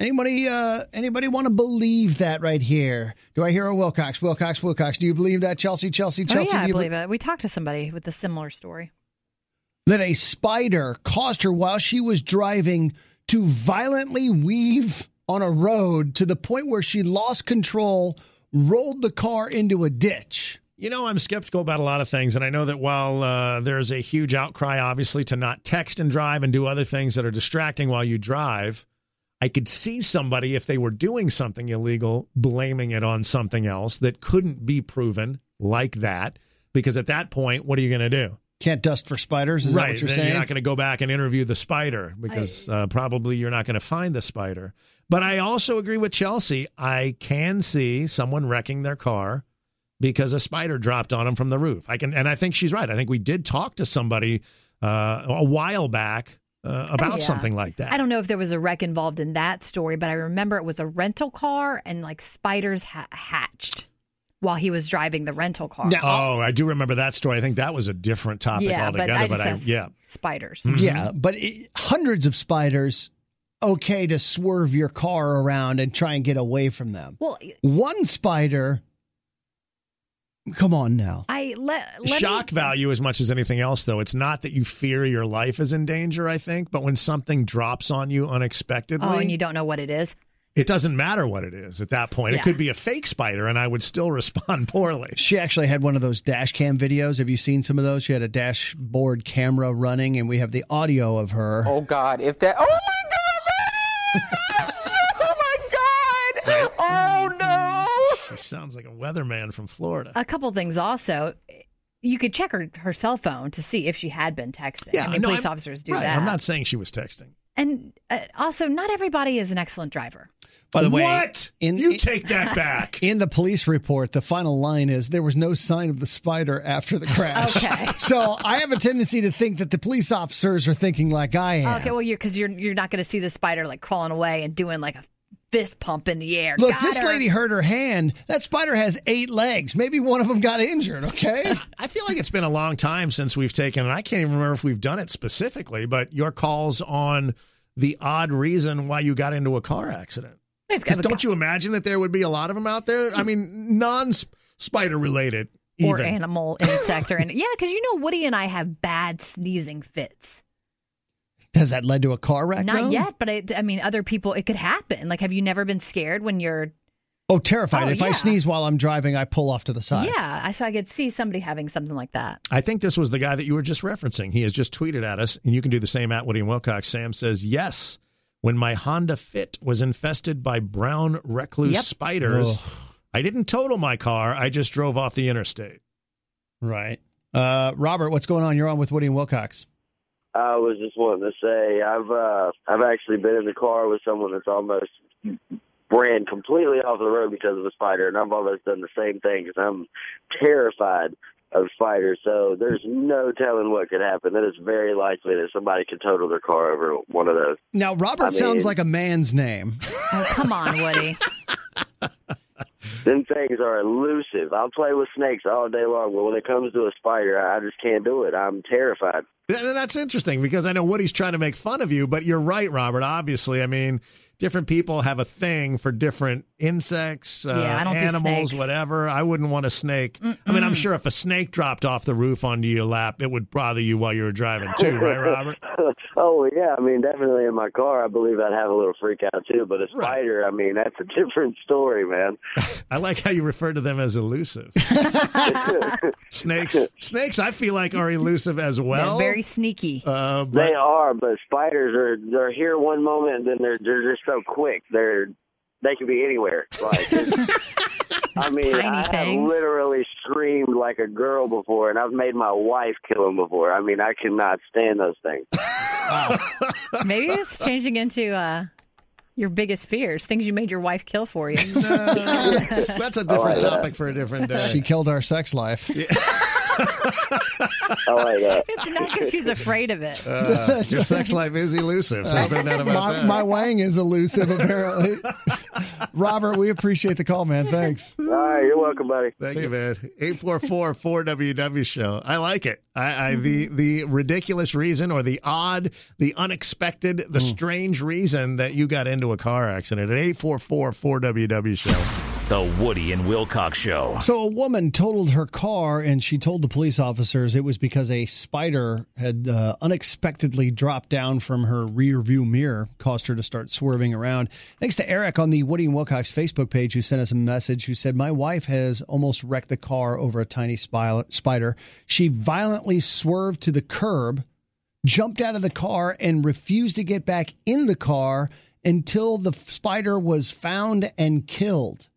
Speaker 6: Anybody uh anybody want to believe that right here? Do I hear a Wilcox? Wilcox, Wilcox. Do you believe that Chelsea, Chelsea, Chelsea?
Speaker 7: Oh,
Speaker 6: Chelsea?
Speaker 7: yeah,
Speaker 6: do
Speaker 7: I
Speaker 6: you
Speaker 7: believe it. We talked to somebody with a similar story.
Speaker 6: that a spider caused her while she was driving to violently weave on a road to the point where she lost control, rolled the car into a ditch.
Speaker 2: You know, I'm skeptical about a lot of things, and I know that while uh, there's a huge outcry, obviously, to not text and drive and do other things that are distracting while you drive, I could see somebody, if they were doing something illegal, blaming it on something else that couldn't be proven, like that. Because at that point, what are you going to do?
Speaker 6: Can't dust for spiders. Is
Speaker 2: right.
Speaker 6: that what you're
Speaker 2: then
Speaker 6: saying?
Speaker 2: you're not going to go back and interview the spider because uh, probably you're not going to find the spider. But I also agree with Chelsea. I can see someone wrecking their car because a spider dropped on them from the roof. I can, and I think she's right. I think we did talk to somebody uh, a while back uh, about
Speaker 7: Oh, yeah.
Speaker 2: something like that.
Speaker 7: I don't know if there was a wreck involved in that story, but I remember it was a rental car and like spiders ha- hatched while he was driving the rental car.
Speaker 2: oh, I do remember that story. I think that was a different topic
Speaker 7: yeah, but
Speaker 2: altogether.
Speaker 7: I
Speaker 2: but
Speaker 7: just
Speaker 2: I,
Speaker 7: said
Speaker 2: yeah,
Speaker 7: spiders.
Speaker 2: Mhm.
Speaker 6: Yeah, but it, hundreds of spiders. Okay, to swerve your car around and try and get away from them.
Speaker 7: Well,
Speaker 6: One spider. Come on now.
Speaker 7: I let, let
Speaker 2: shock
Speaker 7: me,
Speaker 2: value as much as anything else though it's not that you fear your life is in danger i think but when something drops on you unexpectedly
Speaker 7: Oh, and you don't know what it is.
Speaker 2: it doesn't matter what it is at that point
Speaker 7: Yeah.
Speaker 2: it could be a fake spider and i would still respond poorly
Speaker 6: She actually had one of those dash cam videos. Have you seen some of those? She had a dashboard camera running, and we have the audio of her.
Speaker 32: Oh God! If that. Oh my God!
Speaker 2: sounds like a weatherman from florida
Speaker 7: A couple things also. You could check her, her cell phone to see if she had been texting. I mean,
Speaker 2: no,
Speaker 7: police
Speaker 2: I'm-
Speaker 7: officers do
Speaker 2: right,
Speaker 7: that.
Speaker 2: i'm not saying she was texting
Speaker 7: and uh, also, not everybody is an excellent driver.
Speaker 6: By the way,
Speaker 2: What? In, You take that back.
Speaker 6: In the police report, the final line is there was no sign of the spider after the crash.
Speaker 7: Okay.
Speaker 6: so I have a tendency to think that the police officers are thinking like I am.
Speaker 7: Okay, well, you're because you're you're not going to see the spider like crawling away and doing like a fist pump in the air.
Speaker 6: Look,
Speaker 7: Got
Speaker 6: this
Speaker 7: her.
Speaker 6: lady hurt her hand. That spider has eight legs. Maybe one of them got injured, okay?
Speaker 2: I feel like it's been a long time since we've taken, and I can't even remember if we've done it specifically, but your calls on the odd reason why you got into a car accident.
Speaker 7: There's
Speaker 2: 'Cause
Speaker 7: gotta
Speaker 2: don't you imagine that there would be a lot of them out there? I mean, non spider related.
Speaker 7: or
Speaker 2: even.
Speaker 7: animal, insect, or any, yeah, because you know Woody and I have bad sneezing fits.
Speaker 6: Has that led to a car wreck?
Speaker 7: Not
Speaker 6: though?
Speaker 7: yet, but I, I mean, other people, it could happen. Like, have you never been scared when you're?
Speaker 6: Oh, terrified.
Speaker 7: Oh,
Speaker 6: if I sneeze while I'm driving, I pull off to the side.
Speaker 7: Yeah, I so I could see somebody having something like that.
Speaker 2: I think this was the guy that you were just referencing. He has just tweeted at us, and you can do the same at Woody and Wilcox. Sam says, Yes, when my Honda Fit was infested by brown recluse
Speaker 6: Yep.
Speaker 2: spiders,
Speaker 6: Ugh.
Speaker 2: I didn't total my car. I just drove off the interstate.
Speaker 6: Right. Uh, Robert, what's going on? You're on with Woody and Wilcox.
Speaker 36: I was just wanting to say I've uh, I've actually been in the car with someone that's almost ran completely off the road because of a spider, and I've almost done the same thing because I'm terrified of spiders. So there's no telling what could happen. That is very likely that somebody could total their car over one of those.
Speaker 6: Now, Robert
Speaker 36: I
Speaker 6: sounds
Speaker 36: mean-
Speaker 6: like a man's name.
Speaker 7: Oh, come on, Woody.
Speaker 36: Them things are elusive. I'll play with snakes all day long, but when it comes to a spider, I just can't do it. I'm terrified.
Speaker 2: Th- That's interesting because I know Woody's trying to make fun of you, but you're right, Robert. Obviously, I mean, different people have a thing for different insects, uh,
Speaker 7: Yeah, I don't do
Speaker 2: animals, whatever. I wouldn't want a snake. I mean, I'm sure if a snake dropped off the roof onto your lap, it would bother you while you were driving too, right, Robert?
Speaker 36: oh yeah, I mean definitely in my car, I believe I'd have a little freak out too. But a spider, I mean that's a different story, man.
Speaker 2: I like how you refer to them as elusive. snakes, snakes, I feel like are elusive as well.
Speaker 7: They're very sneaky.
Speaker 2: Uh, but
Speaker 36: they are, but spiders are they're here one moment and then they're they're just so quick. They're they can be anywhere. Like I mean,
Speaker 7: Tiny
Speaker 36: I have literally screamed like a girl before, and I've made my wife kill them before. I mean, I cannot stand those things.
Speaker 7: Maybe it's changing into uh, your biggest fears, things you made your wife kill for you.
Speaker 2: that's a different topic for a different day.
Speaker 6: She killed our sex life.
Speaker 36: I like that.
Speaker 7: It's not because she's afraid of it.
Speaker 2: Uh, your sex life is elusive. There's no doubt about
Speaker 6: my,
Speaker 2: that.
Speaker 6: my wang is elusive, apparently. Robert, we appreciate the call, man. Thanks.
Speaker 36: All right, you're welcome, buddy.
Speaker 2: Thank you, man. 844 4WW show. I like it. I, I the the ridiculous reason or the odd, the unexpected, the strange reason that you got into a car accident at 844 4WW show.
Speaker 1: The Woody and Wilcox Show.
Speaker 6: So, a woman totaled her car and she told the police officers it was because a spider had uh, unexpectedly dropped down from her rear view mirror, caused her to start swerving around. Thanks to Eric on the Woody and Wilcox Facebook page who sent us a message who said, My wife has almost wrecked the car over a tiny spider. She violently swerved to the curb, jumped out of the car, and refused to get back in the car until the spider was found and killed.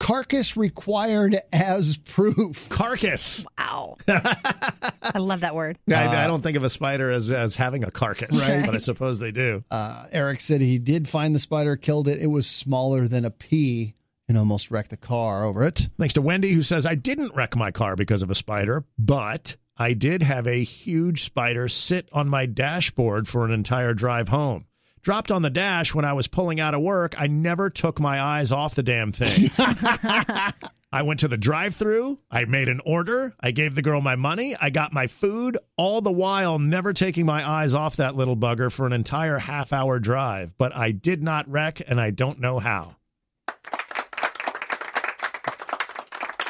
Speaker 6: Carcass required as proof.
Speaker 2: Carcass.
Speaker 7: Wow. I love that word.
Speaker 2: I, I don't think of a spider as, as having a carcass,
Speaker 6: Right.
Speaker 2: but I suppose they do.
Speaker 6: Uh, Eric said he did find the spider, killed it. It was smaller than a pea and almost wrecked the car over it.
Speaker 2: Thanks to Wendy, who says, I didn't wreck my car because of a spider, but I did have a huge spider sit on my dashboard for an entire drive home. Dropped on the dash when I was pulling out of work. I never took my eyes off the damn thing. I went to the drive through. I made an order. I gave the girl my money. I got my food, all the while never taking my eyes off that little bugger for an entire half hour drive. But I did not wreck, and I don't know how.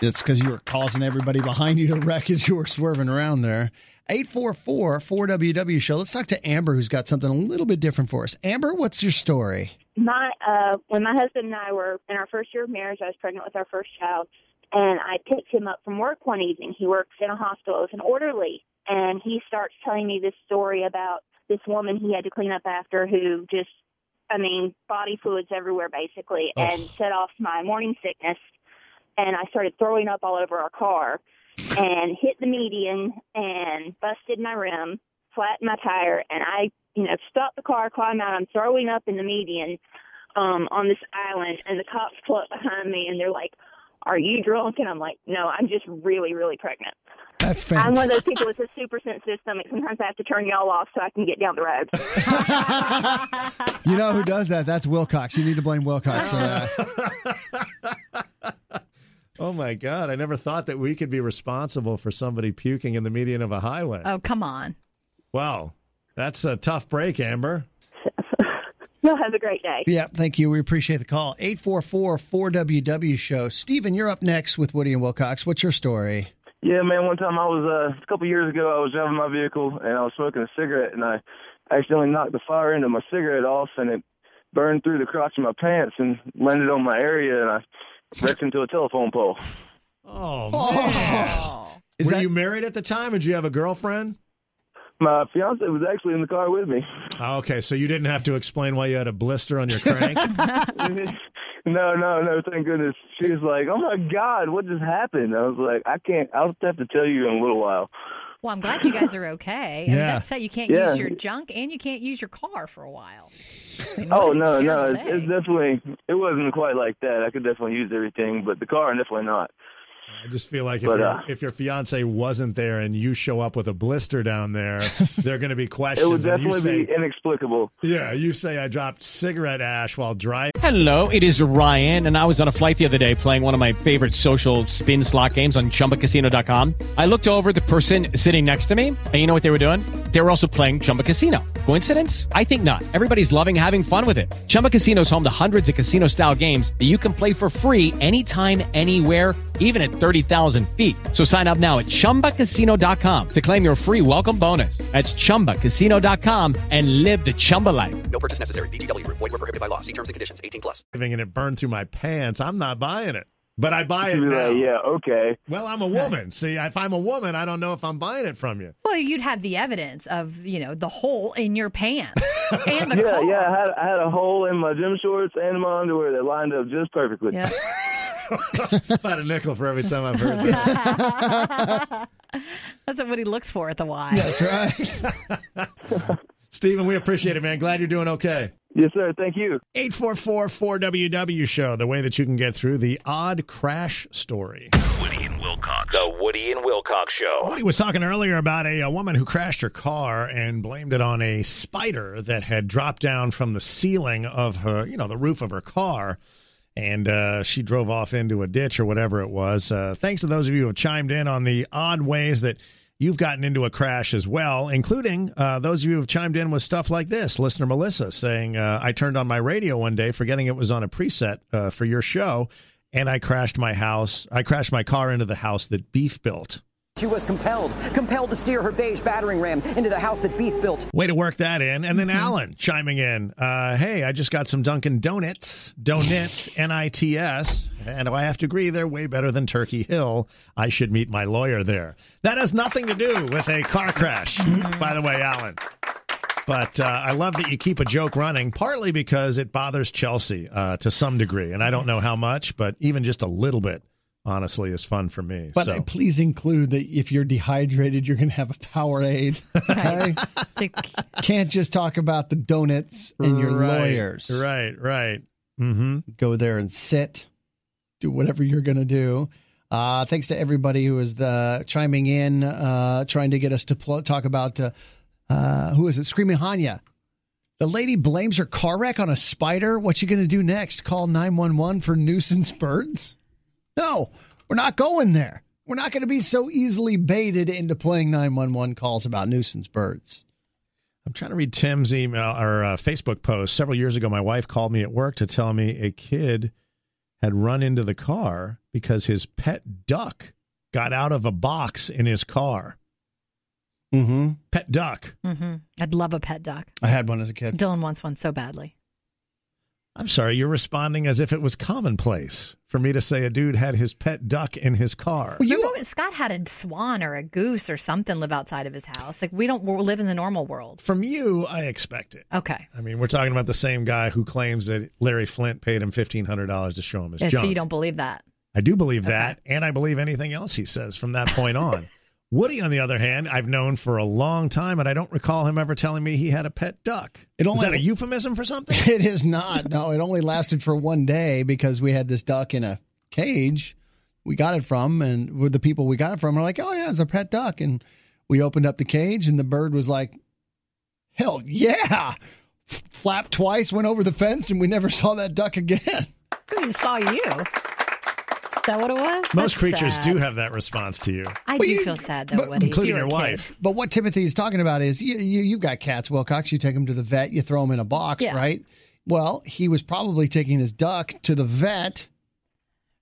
Speaker 6: It's because you were causing everybody behind you to wreck as you were swerving around there. 844 4WW show. Let's talk to Amber, who's got something a little bit different for us. Amber, what's your story?
Speaker 37: my uh when my husband and I were in our first year of marriage, I was pregnant with our first child, and I picked him up from work one evening. He works in a hospital as an orderly, and he starts telling me this story about this woman he had to clean up after who just I mean, body fluids everywhere basically and set off my morning sickness and I started throwing up all over our car and hit the median and busted my rim, flattened my tire, and I, you know, stopped the car, climbed out. I'm throwing up in the median um, on this island, and the cops pull up behind me and they're like, "Are you drunk?" And I'm like, "No, I'm just really, really pregnant."
Speaker 6: That's
Speaker 37: I'm one of those people with a super sensitive stomach. Sometimes I have to turn y'all off so I can get down the road.
Speaker 6: You know who does that? That's Wilcox. You need to blame Wilcox for that.
Speaker 2: Oh my God. I never thought that we could be responsible for somebody puking in the median of a highway.
Speaker 7: Oh, come on.
Speaker 2: Wow. That's a tough break, Amber.
Speaker 37: Y'all have a great day.
Speaker 6: Yeah, thank you. We appreciate the call. 844 4WW show. Steven, you're up next with Woody and Wilcox. What's your story?
Speaker 38: Yeah, man. One time I was uh, a couple years ago, I was driving my vehicle and I was smoking a cigarette, and I accidentally knocked the fire end of my cigarette off, and it burned through the crotch of my pants and landed on my area, and I wrecked into a telephone pole.
Speaker 2: Oh, oh. man. Were you married at the time or did you have a girlfriend?
Speaker 38: My fiance was actually in the car with me.
Speaker 2: Oh, okay, so you didn't have to explain why you had a blister on your crank.
Speaker 38: No, no, no. Thank goodness. She was like, "Oh my God, what just happened?" I was like, "I can't. I'll have to tell you in a little while."
Speaker 7: Well, I'm glad you guys are okay. I mean,
Speaker 38: Yeah.
Speaker 7: that's that you can't
Speaker 38: Yeah.
Speaker 7: use your junk and you can't use your car for a while.
Speaker 38: Oh no, no, it's, it's definitely it wasn't quite like that. I could definitely use everything, but the car definitely not.
Speaker 2: I just feel like if,
Speaker 38: But,
Speaker 2: your,
Speaker 38: uh,
Speaker 2: if your fiance wasn't there and you show up with a blister down there, there are going to be questions.
Speaker 38: It
Speaker 2: questions.
Speaker 38: would
Speaker 2: and you
Speaker 38: definitely
Speaker 2: say,
Speaker 38: be inexplicable.
Speaker 2: Yeah, you say I dropped cigarette ash while driving.
Speaker 39: Hello, it is Ryan, and I was on a flight the other day playing one of my favorite social spin slot games on chumbacasino.com. I looked over the person sitting next to me, and you know what they were doing? They were also playing Chumba Casino. Coincidence? I think not. Everybody's loving having fun with it. Chumba Casino is home to hundreds of casino style games that you can play for free anytime, anywhere, even at 30,000 feet. So sign up now at chumbacasino.com to claim your free welcome bonus. That's chumbacasino.com and live the Chumba life.
Speaker 40: No purchase necessary. VGW Group. Void were prohibited by law. See terms and conditions. 18 plus.
Speaker 2: and it burned through my pants. I'm not buying it, but I buy it now.
Speaker 38: like, yeah, okay.
Speaker 2: Well, I'm a woman. See, if I'm a woman, I don't know if I'm buying it from you.
Speaker 7: Well, you'd have the evidence of, you know, the hole in your pants and the
Speaker 38: yeah,
Speaker 7: car.
Speaker 38: yeah. I had I had a hole in my gym shorts and my underwear that lined up just perfectly.
Speaker 7: Yeah.
Speaker 2: I've a nickel for every time I've heard that.
Speaker 7: That's what he looks for at the Y.
Speaker 2: That's right. Stephen, we appreciate it, man. Glad you're doing okay.
Speaker 38: Yes, sir. Thank you.
Speaker 2: 844-4WW show, the way that you can get through the odd crash story.
Speaker 1: Woody and Wilcox. The Woody and Wilcox Show.
Speaker 2: Woody was talking earlier about a, a woman who crashed her car and blamed it on a spider that had dropped down from the ceiling of her, you know, the roof of her car. And uh, she drove off into a ditch or whatever it was. Uh, thanks to those of you who have chimed in on the odd ways that you've gotten into a crash as well, including uh, those of you who have chimed in with stuff like this. Listener Melissa saying, uh, I turned on my radio one day, forgetting it was on a preset uh, for your show, and I crashed my house. I crashed my car into the house that Beef built.
Speaker 41: She was compelled, compelled to steer her beige battering ram into the house that Beef built.
Speaker 2: Way to work that in. And then
Speaker 7: Mm-hmm.
Speaker 2: Alan chiming in. Uh, hey, I just got some Dunkin' Donuts, Donuts, N I T S, and I have to agree they're way better than Turkey Hill. I should meet my lawyer there. That has nothing to do with a car crash, by the way, Alan. But uh, I love that you keep a joke running, partly because it bothers Chelsea uh, to some degree. And I don't know how much, but even just a little bit, honestly, is fun for me.
Speaker 6: But
Speaker 2: so.
Speaker 6: please include that if you're dehydrated, you're going to have a Powerade. Okay? Can't just talk about the donuts and your
Speaker 2: Right,
Speaker 6: lawyers.
Speaker 2: Right, right. Mm-hmm.
Speaker 6: Go there and sit, do whatever you're going to do. Uh, thanks to everybody who is the chiming in, uh, trying to get us to pl- talk about uh, uh, who is it? Screaming Hanya. The lady blames her car wreck on a spider. What you going to do next? Call 911 for nuisance birds? No, we're not going there. We're not going to be so easily baited into playing 911 calls about nuisance birds.
Speaker 2: I'm trying to read Tim's email or uh, Facebook post. Several years ago, my wife called me at work to tell me a kid had run into the car because his pet duck got out of a box in his car.
Speaker 6: Mm-hmm.
Speaker 2: Pet duck.
Speaker 7: Mm-hmm. I'd love a pet duck.
Speaker 6: I had one as a kid.
Speaker 7: Dylan wants one so badly.
Speaker 2: I'm sorry, you're responding as if it was commonplace for me to say a dude had his pet duck in his car.
Speaker 7: Remember when Scott had a swan or a goose or something live outside of his house? Like we don't live in the normal world.
Speaker 2: From you, I expect it.
Speaker 7: Okay.
Speaker 2: I mean, we're talking about the same guy who claims that Larry Flynt paid him $1,500 to show him his
Speaker 7: Yeah,
Speaker 2: junk.
Speaker 7: so you don't believe that.
Speaker 2: I do believe that, and I believe anything else he says from that point on. Woody, on the other hand, I've known for a long time, and I don't recall him ever telling me he had a pet duck.
Speaker 6: It
Speaker 2: Is
Speaker 6: only-
Speaker 2: that a euphemism for something?
Speaker 6: It is not. No, it only lasted for one day because we had this duck in a cage. We got it from, and with the people we got it from are like, "Oh yeah, it's a pet duck." And we opened up the cage, and the bird was like, "Hell yeah!" F- Flapped twice, went over the fence, and we never saw that duck again.
Speaker 7: He saw you. Is that what it was?
Speaker 2: Most
Speaker 7: That's
Speaker 2: creatures
Speaker 7: sad.
Speaker 2: do have that response to you.
Speaker 7: I
Speaker 6: Well,
Speaker 7: do
Speaker 6: you-
Speaker 7: feel sad though, Woody.
Speaker 2: including your
Speaker 7: a kid.
Speaker 2: wife.
Speaker 6: But what Timothy is talking about is you, you you've got cats, Wilcox. You take them to the vet, you throw them in a box,
Speaker 7: Yeah.
Speaker 6: right? Well, he was probably taking his duck to the vet,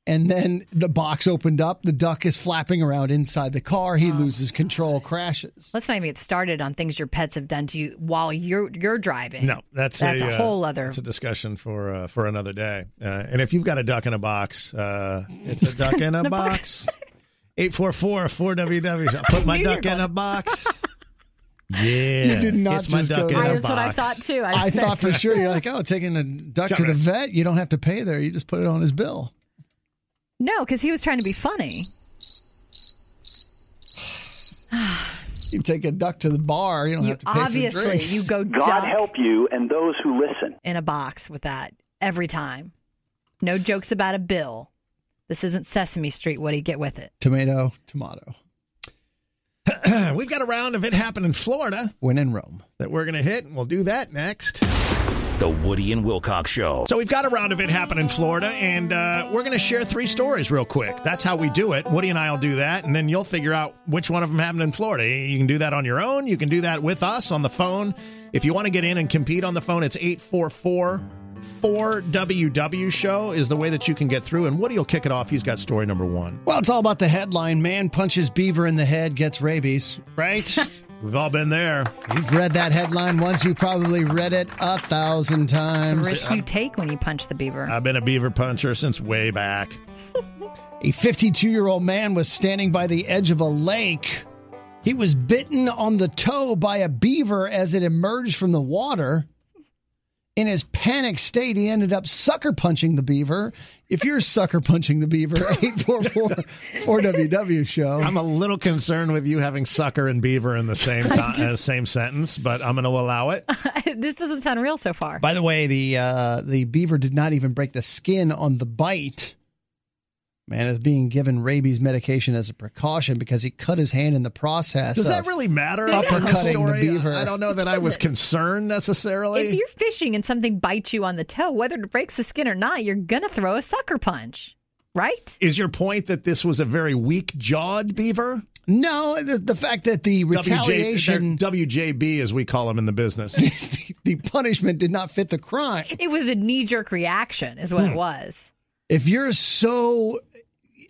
Speaker 6: and then the box opened up. The duck is flapping around inside the car. He loses control, crashes.
Speaker 7: Let's not even get started on things your pets have done to you while you're you're driving.
Speaker 2: No, that's
Speaker 7: that's a,
Speaker 2: uh,
Speaker 7: whole other.
Speaker 2: That's a discussion for uh, for another day. Uh, and if you've got a duck in a box, uh, it's a duck in a box. Eight four four four WW. I'll put my duck in a box. Yeah,
Speaker 6: You did not
Speaker 2: it's my
Speaker 6: just
Speaker 2: duck
Speaker 6: go
Speaker 2: in
Speaker 6: there.
Speaker 2: a
Speaker 7: I, that's what I thought too. I,
Speaker 6: I thought for sure you're like, oh, taking a duck to the vet, you don't have to pay there. You just put it on his bill.
Speaker 7: No, because he was trying to be funny.
Speaker 6: You take a duck to the bar, you don't
Speaker 7: You
Speaker 6: have to pay for
Speaker 7: obviously
Speaker 6: drinks.
Speaker 7: you go
Speaker 42: God
Speaker 7: duck
Speaker 42: help you and those who listen.
Speaker 7: in a box with that every time. No jokes about a bill. This isn't Sesame Street. What do you get with it?
Speaker 6: Tomato, tomato.
Speaker 2: We've got a round of it happen in Florida
Speaker 6: When in Rome.
Speaker 2: that we're going to hit, and we'll do that next.
Speaker 1: The Woody and Wilcox Show.
Speaker 2: So we've got a round of it happen in Florida, and uh, we're going to share three stories real quick. That's how we do it. Woody and I will do that, and then you'll figure out which one of them happened in Florida. You can do that on your own. You can do that with us on the phone. If you want to get in and compete on the phone, it's 844 4WW show is the way that you can get through. And Woody will kick it off. He's got story number one.
Speaker 6: Well, it's all about the headline. Man punches beaver in the head, gets rabies.
Speaker 2: Right? We've all been there.
Speaker 6: You've read that headline once. You probably read it a thousand
Speaker 7: It's a
Speaker 6: times.
Speaker 7: risk you take when you punch the beaver.
Speaker 2: I've been a beaver puncher since way back.
Speaker 6: A 52 year old man was standing by the edge of a lake. He was bitten on the toe by a beaver as it emerged from the water. In his panic state, he ended up sucker punching the beaver. If you're sucker punching the beaver, 844 4WW show.
Speaker 2: I'm a little concerned with you having sucker and beaver in the same con- uh, same sentence, but I'm going to allow it.
Speaker 7: this doesn't sound real so far.
Speaker 6: By the way, the uh, the beaver did not even break the skin on the bite. Man is being given rabies medication as a precaution because he cut his hand in the process.
Speaker 2: Does that really matter? in the
Speaker 6: Uppercutting the beaver.
Speaker 2: I don't know that I was concerned necessarily.
Speaker 7: If you're fishing and something bites you on the toe, whether it breaks the skin or not, you're gonna throw a sucker punch, right?
Speaker 2: Is your point that this was a very weak jawed beaver?
Speaker 6: No, the, the fact that the retaliation,
Speaker 2: WJ, WJB, as we call them in the business.
Speaker 6: the punishment did not fit the crime.
Speaker 7: It was a knee jerk reaction, is what
Speaker 2: Hmm.
Speaker 7: it was.
Speaker 6: If you're so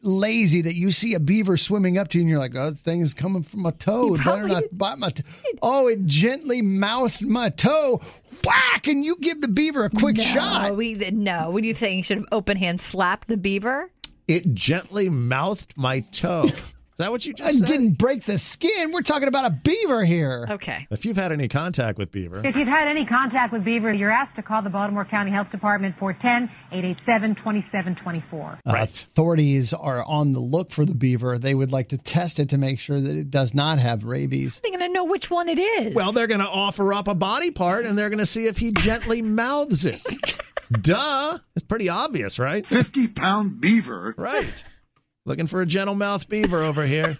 Speaker 6: lazy that you see a beaver swimming up to you and you're like, oh, this thing is coming from my toe. It better not bite my toe. Oh, it gently mouthed my toe. Whack! And you give the beaver a quick
Speaker 7: no,
Speaker 6: shot.
Speaker 7: We, no, what are you saying? You should have open hand slapped the beaver?
Speaker 2: it gently mouthed my toe. Is that what you just said?
Speaker 6: And
Speaker 2: said?
Speaker 6: didn't break the skin. We're talking about a beaver here.
Speaker 7: Okay.
Speaker 2: If you've had any contact with beaver,
Speaker 43: If you've had any contact with Beaver, you're asked to call the Baltimore County Health Department 410 887 2724.
Speaker 6: Uh, authorities are on the look for the beaver. They would like to test it to make sure that it does not have rabies.
Speaker 7: They're gonna know which one it is.
Speaker 2: well, they're going to offer up a body part and they're going to see if he gently mouths it. Duh. It's pretty obvious, right?
Speaker 44: 50 pound beaver.
Speaker 2: Right. Looking for a gentle mouth beaver over here.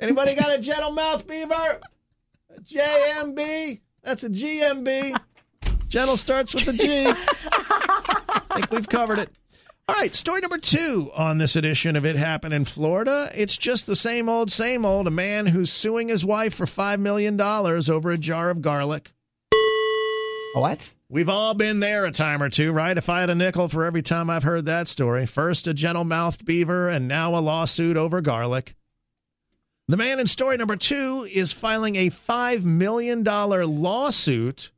Speaker 2: Anybody got a gentle mouth beaver? A JMB? That's a GMB. Gentle starts with a G. I think we've covered it. All right, story number two on this edition of It Happened in Florida. It's just the same old, same old. A man who's suing his wife for $5 million over a jar of garlic.
Speaker 6: What?
Speaker 2: We've all been there a time or two, right? If I had a nickel for every time I've heard that story. First a gentle mouthed beaver, and now a lawsuit over garlic. The man in story number two is filing a $5 million lawsuit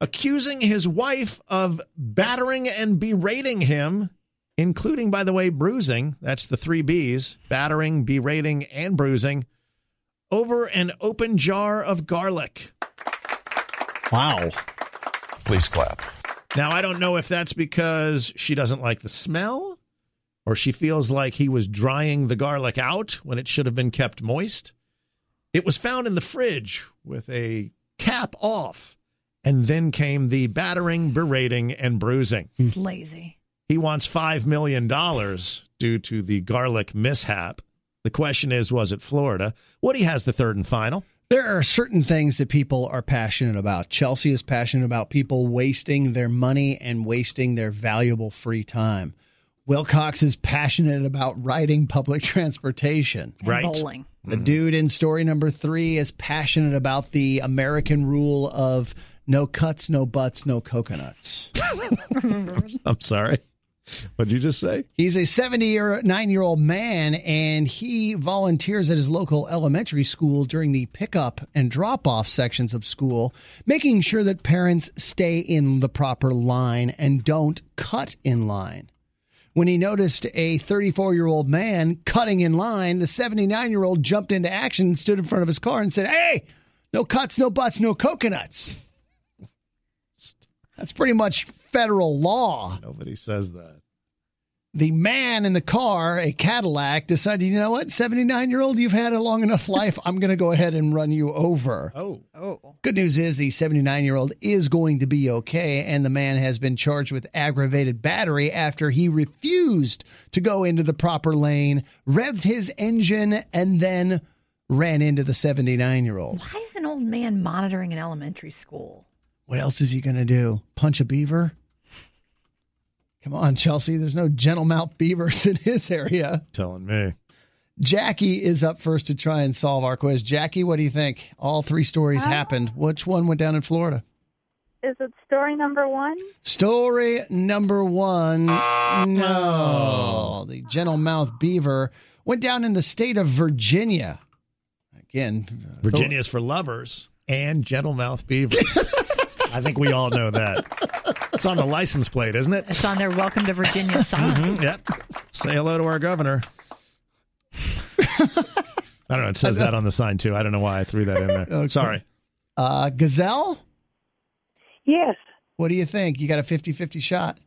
Speaker 2: accusing his wife of battering and berating him, including, by the way, bruising. That's the three B's battering, berating, and bruising over an open jar of garlic.
Speaker 6: Wow.
Speaker 1: Please clap.
Speaker 2: Now, I don't know if that's because she doesn't like the smell or she feels like he was drying the garlic out when it should have been kept moist. It was found in the fridge with a cap off, and then came the battering, berating, and bruising.
Speaker 7: It's lazy.
Speaker 2: He wants $5 million due to the garlic mishap. The question is, was it Florida? Woody has the third and final.
Speaker 6: There are certain things that people are passionate about. Chelsea is passionate about people wasting their money and wasting their valuable free time. Wilcox is passionate about riding public transportation.
Speaker 7: And Right. bowling.
Speaker 6: The mm-hmm. dude in story number three is passionate about the American rule of no cuts, no butts, no coconuts.
Speaker 2: I'm sorry. What did you just say?
Speaker 6: He's a 79 year old man and he volunteers at his local elementary school during the pickup and drop off sections of school, making sure that parents stay in the proper line and don't cut in line. When he noticed a 34 year old man cutting in line, the 79 year old jumped into action and stood in front of his car and said, Hey, no cuts, no butts, no coconuts. That's pretty much federal law.
Speaker 2: Nobody says that.
Speaker 6: The man in the car, a Cadillac, decided, you know what, 79 year old, you've had a long enough life. I'm going to go ahead and run you over.
Speaker 2: Oh.
Speaker 7: Oh.
Speaker 6: Good news is the 79 year old is going to be okay, and the man has been charged with aggravated battery after he refused to go into the proper lane, revved his engine, and then ran into the 79 year old.
Speaker 7: Why is an old man monitoring an elementary school?
Speaker 6: What else is he going to do? Punch a beaver? Come on, Chelsea. There's no gentle mouth beavers in his area.
Speaker 2: Telling me.
Speaker 6: Jackie is up first to try and solve our quiz. Jackie, what do you think? All three stories happened. Which one went down in Florida?
Speaker 45: Is it story number one?
Speaker 6: Story number one. No. The gentle mouth beaver went down in the state of Virginia. Again, uh,
Speaker 2: Virginia is for lovers and gentle mouth beaver. I think we all know that. It's on the license plate, isn't it?
Speaker 7: It's on their Welcome to Virginia sign.
Speaker 2: Mhm, yep. Say hello to our governor. I don't know. It says that on the sign too. I don't know why I threw that in there.
Speaker 6: Okay.
Speaker 2: Sorry.
Speaker 6: Uh, Gazelle?
Speaker 45: Yes.
Speaker 6: What do you think? You got a 50 50 shot.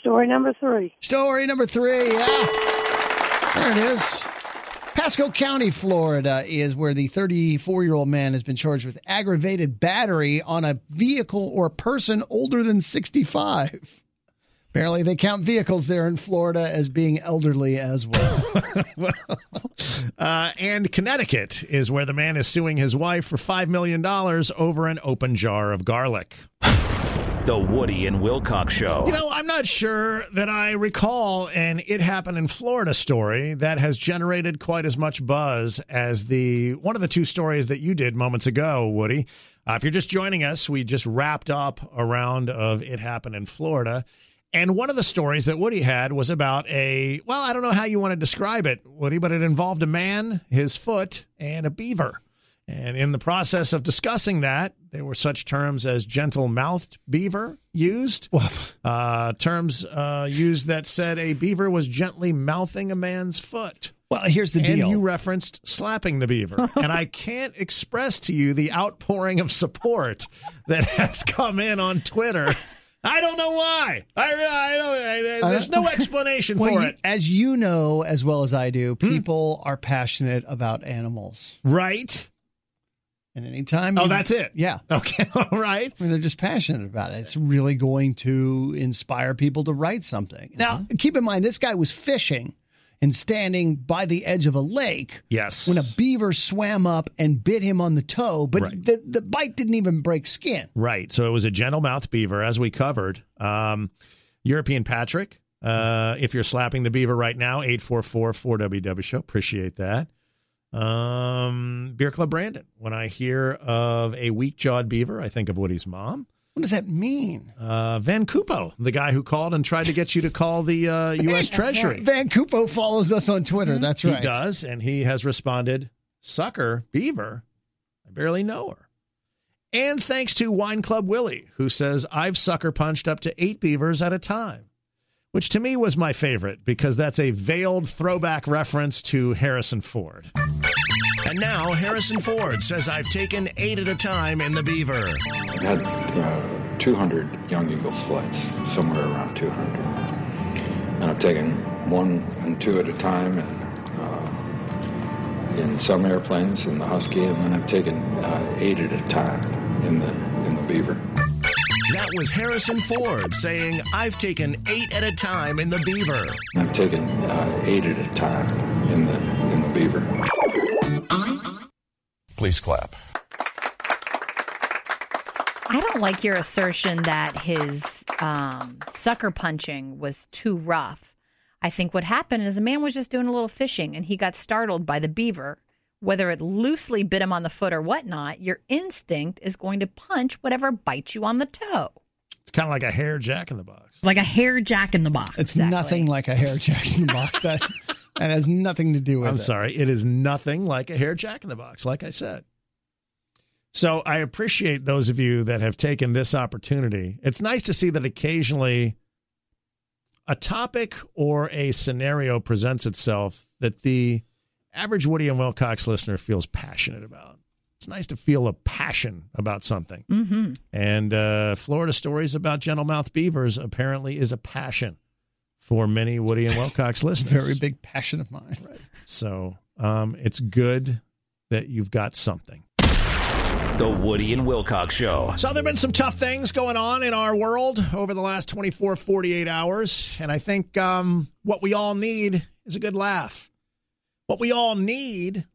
Speaker 45: Story number three.
Speaker 6: Story number three. Yeah. There it is. Pasco County, Florida is where the 34 year old man has been charged with aggravated battery on a vehicle or person older than 65. Apparently, they count vehicles there in Florida as being elderly as well.
Speaker 2: Uh, and Connecticut is where the man is suing his wife for $5 million over an open jar of garlic.
Speaker 1: The Woody and Wilcox Show.
Speaker 2: You know, I'm not sure that I recall an It Happened in Florida story that has generated quite as much buzz as the one of the two stories that you did moments ago, Woody. Uh, if you're just joining us, we just wrapped up a round of It Happened in Florida. And one of the stories that Woody had was about a, well, I don't know how you want to describe it, Woody, but it involved a man, his foot, and a beaver. And in the process of discussing that, there were such terms as gentle mouthed beaver used, uh, terms uh, used that said a beaver was gently mouthing a man's foot.
Speaker 6: Well, here's the
Speaker 2: and
Speaker 6: deal.
Speaker 2: you referenced slapping the beaver. and I can't express to you the outpouring of support that has come in on Twitter. I don't know why. I, I don't. I, there's no explanation
Speaker 6: Well,
Speaker 2: for
Speaker 6: you-
Speaker 2: it.
Speaker 6: As you know as well as I do, people are passionate about animals.
Speaker 2: Right.
Speaker 6: And anytime.
Speaker 2: Oh,
Speaker 6: you-
Speaker 2: that's it.
Speaker 6: Yeah.
Speaker 2: Okay. All right.
Speaker 6: I mean, they're just passionate about it. It's really going to inspire people to write something. Now,
Speaker 2: Mm-hmm.
Speaker 6: keep in mind, this guy was fishing and standing by the edge of a lake
Speaker 2: Yes.
Speaker 6: when a beaver swam up and bit him on the toe, but
Speaker 2: Right.
Speaker 6: the, the bite didn't even break skin.
Speaker 2: Right. So it was a gentle mouth beaver, as we covered. Um, European Patrick, uh, if you're slapping the beaver right now, 844 4WW show. Appreciate that. Um, Beer Club Brandon. When I hear of a weak jawed beaver, I think of Woody's mom.
Speaker 6: What does that mean?
Speaker 2: Uh, Van Cupo, the guy who called and tried to get you to call the uh, U.S. Treasury.
Speaker 6: Van Cupo follows us on Twitter. That's right.
Speaker 2: He does, and he has responded, Sucker, Beaver, I barely know her. And thanks to Wine Club Willie, who says, I've sucker punched up to eight beavers at a time, which to me was my favorite because that's a veiled throwback reference to Harrison Ford.
Speaker 46: And now Harrison Ford says I've taken eight at a time in the Beaver.
Speaker 47: I had uh, 200 Young Eagles flights, somewhere around 200. And I've taken one and two at a time and, uh, in some airplanes in the Husky, and then I've taken uh, eight at a time in the in the Beaver.
Speaker 46: That was Harrison Ford saying I've taken eight at a time in the Beaver.
Speaker 47: I've taken uh, eight at a time in the in the Beaver.
Speaker 46: Please clap.
Speaker 7: I don't like your assertion that his um, sucker punching was too rough. I think what happened is a man was just doing a little fishing and he got startled by the beaver. Whether it loosely bit him on the foot or whatnot, your instinct is going to punch whatever bites you on the toe.
Speaker 2: It's kind of like a hair jack in the box.
Speaker 7: Like a hair jack in the box.
Speaker 6: It's nothing like a hair jack in the box. That, that has nothing to do with
Speaker 2: I'm
Speaker 6: it.
Speaker 2: sorry. It is nothing like a hair jack in the box, like I said. So I appreciate those of you that have taken this opportunity. It's nice to see that occasionally a topic or a scenario presents itself that the average Woody and Wilcox listener feels passionate about. It's nice to feel a passion about something.
Speaker 7: Mm-hmm.
Speaker 2: And uh, Florida stories about gentle mouth beavers apparently is a passion for many Woody and Wilcox listeners.
Speaker 6: Very big passion of mine.
Speaker 2: Right. So um, it's good that you've got something.
Speaker 1: The Woody and Wilcox Show.
Speaker 2: So there have been some tough things going on in our world over the last 24, 48 hours. And I think um, what we all need is a good laugh. What we all need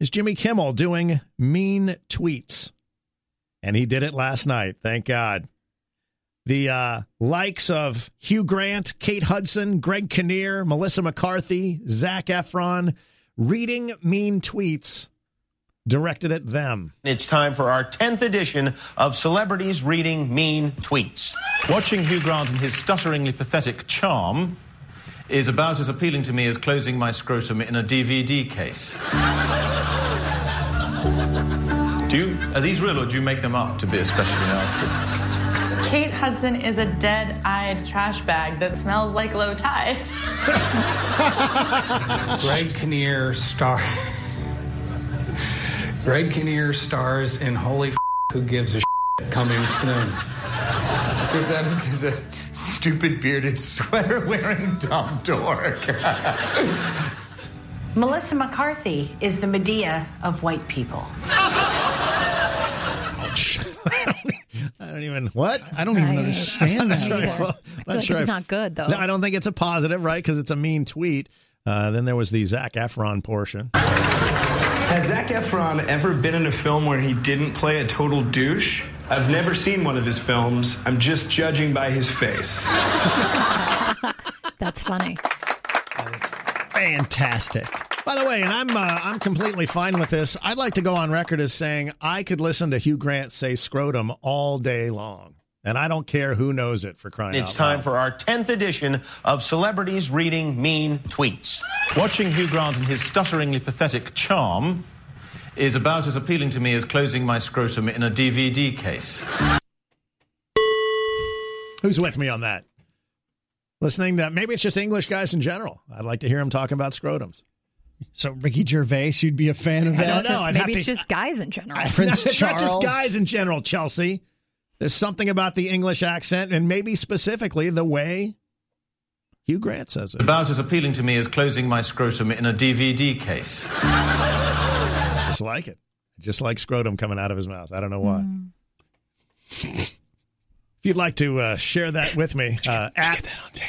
Speaker 2: is Jimmy Kimmel doing mean tweets. And he did it last night. Thank God. The uh, likes of Hugh Grant, Kate Hudson, Greg Kinnear, Melissa McCarthy, Zac Efron reading mean tweets directed at them.
Speaker 48: It's time for our 10th edition of Celebrities Reading Mean Tweets.
Speaker 49: Watching Hugh Grant and his stutteringly pathetic charm is about as appealing to me as closing my scrotum in a DVD case. do you, are these real or do you make them up to be especially nasty?
Speaker 50: Kate Hudson is a dead eyed trash bag that smells like low tide.
Speaker 51: Greg Kinnear star. Greg Kinnear stars in Holy F- Who Gives a Shit coming soon.
Speaker 52: Chris Evans is a stupid bearded sweater wearing dumb dork.
Speaker 53: Melissa McCarthy is the Madea of white people.
Speaker 2: I don't even what?
Speaker 6: I don't even understand
Speaker 2: I'm not
Speaker 6: that
Speaker 2: sure I
Speaker 6: either.
Speaker 2: fo-
Speaker 6: I
Speaker 2: not
Speaker 7: like
Speaker 2: sure
Speaker 7: it's
Speaker 2: I-
Speaker 7: not good, though.
Speaker 2: No, I don't think it's a positive, right? Because it's a mean tweet. Uh, then there was the Zac Efron portion.
Speaker 25: Has Zac Efron ever been in a film where he didn't play a total douche? I've never seen one of his films. I'm just judging by his face.
Speaker 7: That's funny.
Speaker 6: Fantastic.
Speaker 2: By the way, and I'm uh, I'm completely fine with this. I'd like to go on record as saying I could listen to Hugh Grant say scrotum all day long, and I don't care who knows it for crying out
Speaker 48: It's
Speaker 2: out
Speaker 48: time
Speaker 2: loud.
Speaker 48: for our 10th edition of Celebrities Reading Mean Tweets.
Speaker 49: Watching Hugh Grant and his stutteringly pathetic charm is about as appealing to me as closing my scrotum in a DVD case.
Speaker 2: Who's with me on that? Listening to maybe it's just English guys in general. I'd like to hear them talking about scrotums.
Speaker 6: So Ricky Gervais, you'd be a fan of
Speaker 2: I
Speaker 6: that?
Speaker 2: don't
Speaker 7: It's
Speaker 2: know.
Speaker 7: just-
Speaker 2: I'd have
Speaker 7: maybe it's just guys in general.
Speaker 6: Prince
Speaker 2: it's not just guys in general, Chelsea. There's something about the English accent and maybe specifically the way Hugh Grant says it.
Speaker 49: About as appealing to me as closing my scrotum in a DVD case.
Speaker 2: Just like it. Just like scrotum coming out of his mouth. I don't know why. Mm. If you'd like to uh, share that with me, uh, at,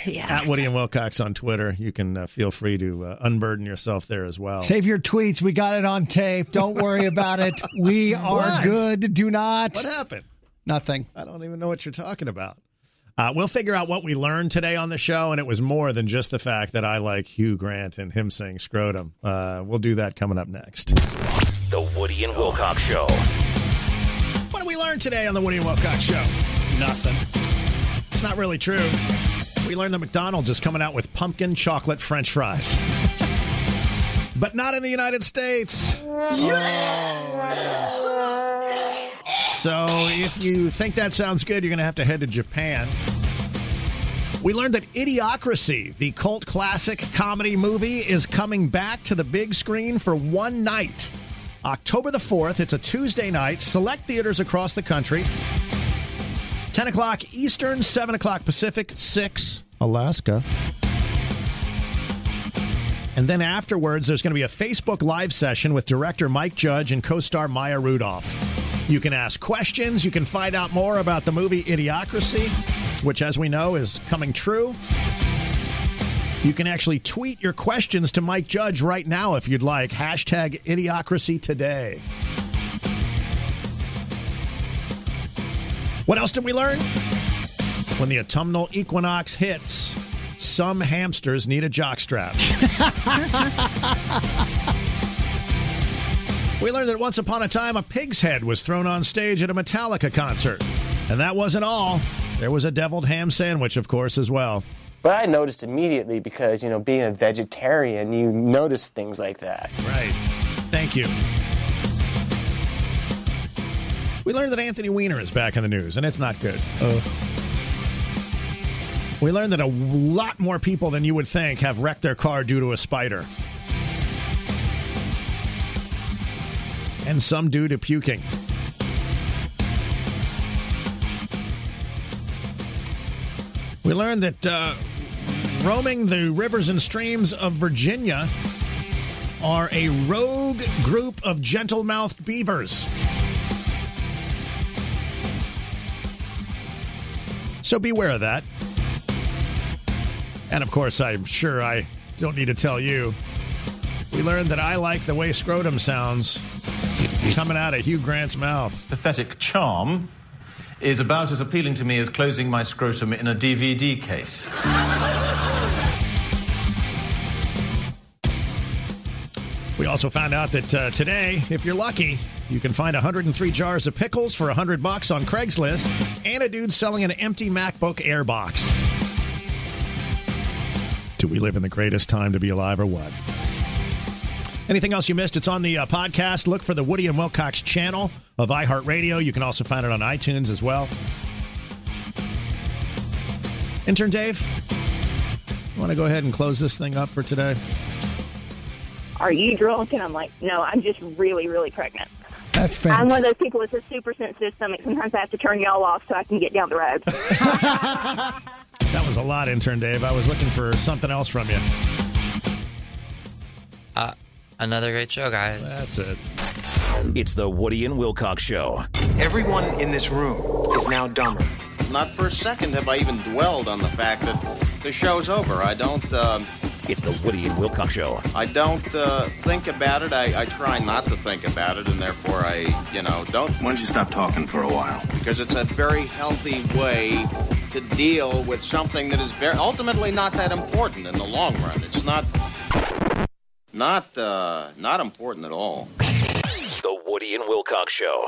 Speaker 2: at Woody and Wilcox on Twitter, you can uh, feel free to uh, unburden yourself there as well.
Speaker 6: Save your tweets. We got it on tape. Don't worry about it. We are
Speaker 2: What?
Speaker 6: good. Do not.
Speaker 2: What happened?
Speaker 6: Nothing.
Speaker 2: I don't even know what you're talking about. Uh, we'll figure out what we learned today on the show, and it was more than just the fact that I like Hugh Grant and him saying scrotum. Uh, we'll do that coming up next.
Speaker 1: The Woody and Wilcox Show.
Speaker 2: What did we learn today on the Woody and Wilcox Show? Nothing. It's not really true. We learned that McDonald's is coming out with pumpkin chocolate French fries, but not in the United States. So if you think that sounds good, you're going to have to head to Japan. We learned that Idiocracy, the cult classic comedy movie, is coming back to the big screen for one night. October the 4th. It's a Tuesday night. Select theaters across the country. 10 o'clock Eastern, 7 o'clock Pacific, 6 Alaska. And then afterwards, there's going to be a Facebook Live session with director Mike Judge and co star Maya Rudolph. You can ask questions. You can find out more about the movie Idiocracy, which, as we know, is coming true. You can actually tweet your questions to Mike Judge right now if you'd like. Hashtag Idiocracy today. What else did we learn? When the autumnal equinox hits, some hamsters need a jockstrap. we learned that once upon a time, a pig's head was thrown on stage at a Metallica concert. And that wasn't all. There was a deviled ham sandwich, of course, as well.
Speaker 32: But I noticed immediately because, you know, being a vegetarian, you notice things like that.
Speaker 2: Right. Thank you. We learned that Anthony Weiner is back in the news, and it's not good. We learned that a lot more people than you would think have wrecked their car due to a spider. And some due to puking. We learned that uh, roaming the rivers and streams of Virginia are a rogue group of gentle mouthed beavers. So beware of that. And of course, I'm sure I don't need to tell you. We learned that I like the way scrotum sounds coming out of Hugh Grant's mouth.
Speaker 49: Pathetic charm is about as appealing to me as closing my scrotum in a DVD case.
Speaker 2: We also found out that uh, today, if you're lucky, you can find 103 jars of pickles for 100 bucks on Craigslist and a dude selling an empty MacBook Air box. Do we live in the greatest time to be alive or what? Anything else you missed? It's on the uh, podcast. Look for the Woody and Wilcox channel of iHeartRadio. You can also find it on iTunes as well. Intern Dave, want to go ahead and close this thing up for today?
Speaker 8: Are you drunk? And I'm like, no, I'm just really, really pregnant.
Speaker 6: That's
Speaker 8: I'm one of those people with a super sensitive stomach. Sometimes I have to turn y'all off so I can get down the road.
Speaker 2: That was a lot, Intern Dave. I was looking for something else from you.
Speaker 54: Uh, another great show, guys.
Speaker 2: That's it.
Speaker 1: It's the Woody and Wilcox Show.
Speaker 48: Everyone in this room is now dumber. Not for a second have I even dwelled on the fact that the show's over. I don't. Uh,
Speaker 1: it's the Woody and Wilcox Show.
Speaker 48: I don't uh, think about it. I, I try not to think about it, and therefore I, you know, don't.
Speaker 55: Why don't you stop talking for a while?
Speaker 48: Because it's a very healthy way to deal with something that is very ultimately not that important in the long run. It's not. Not, uh, not important at all.
Speaker 1: The Woody and Wilcox Show.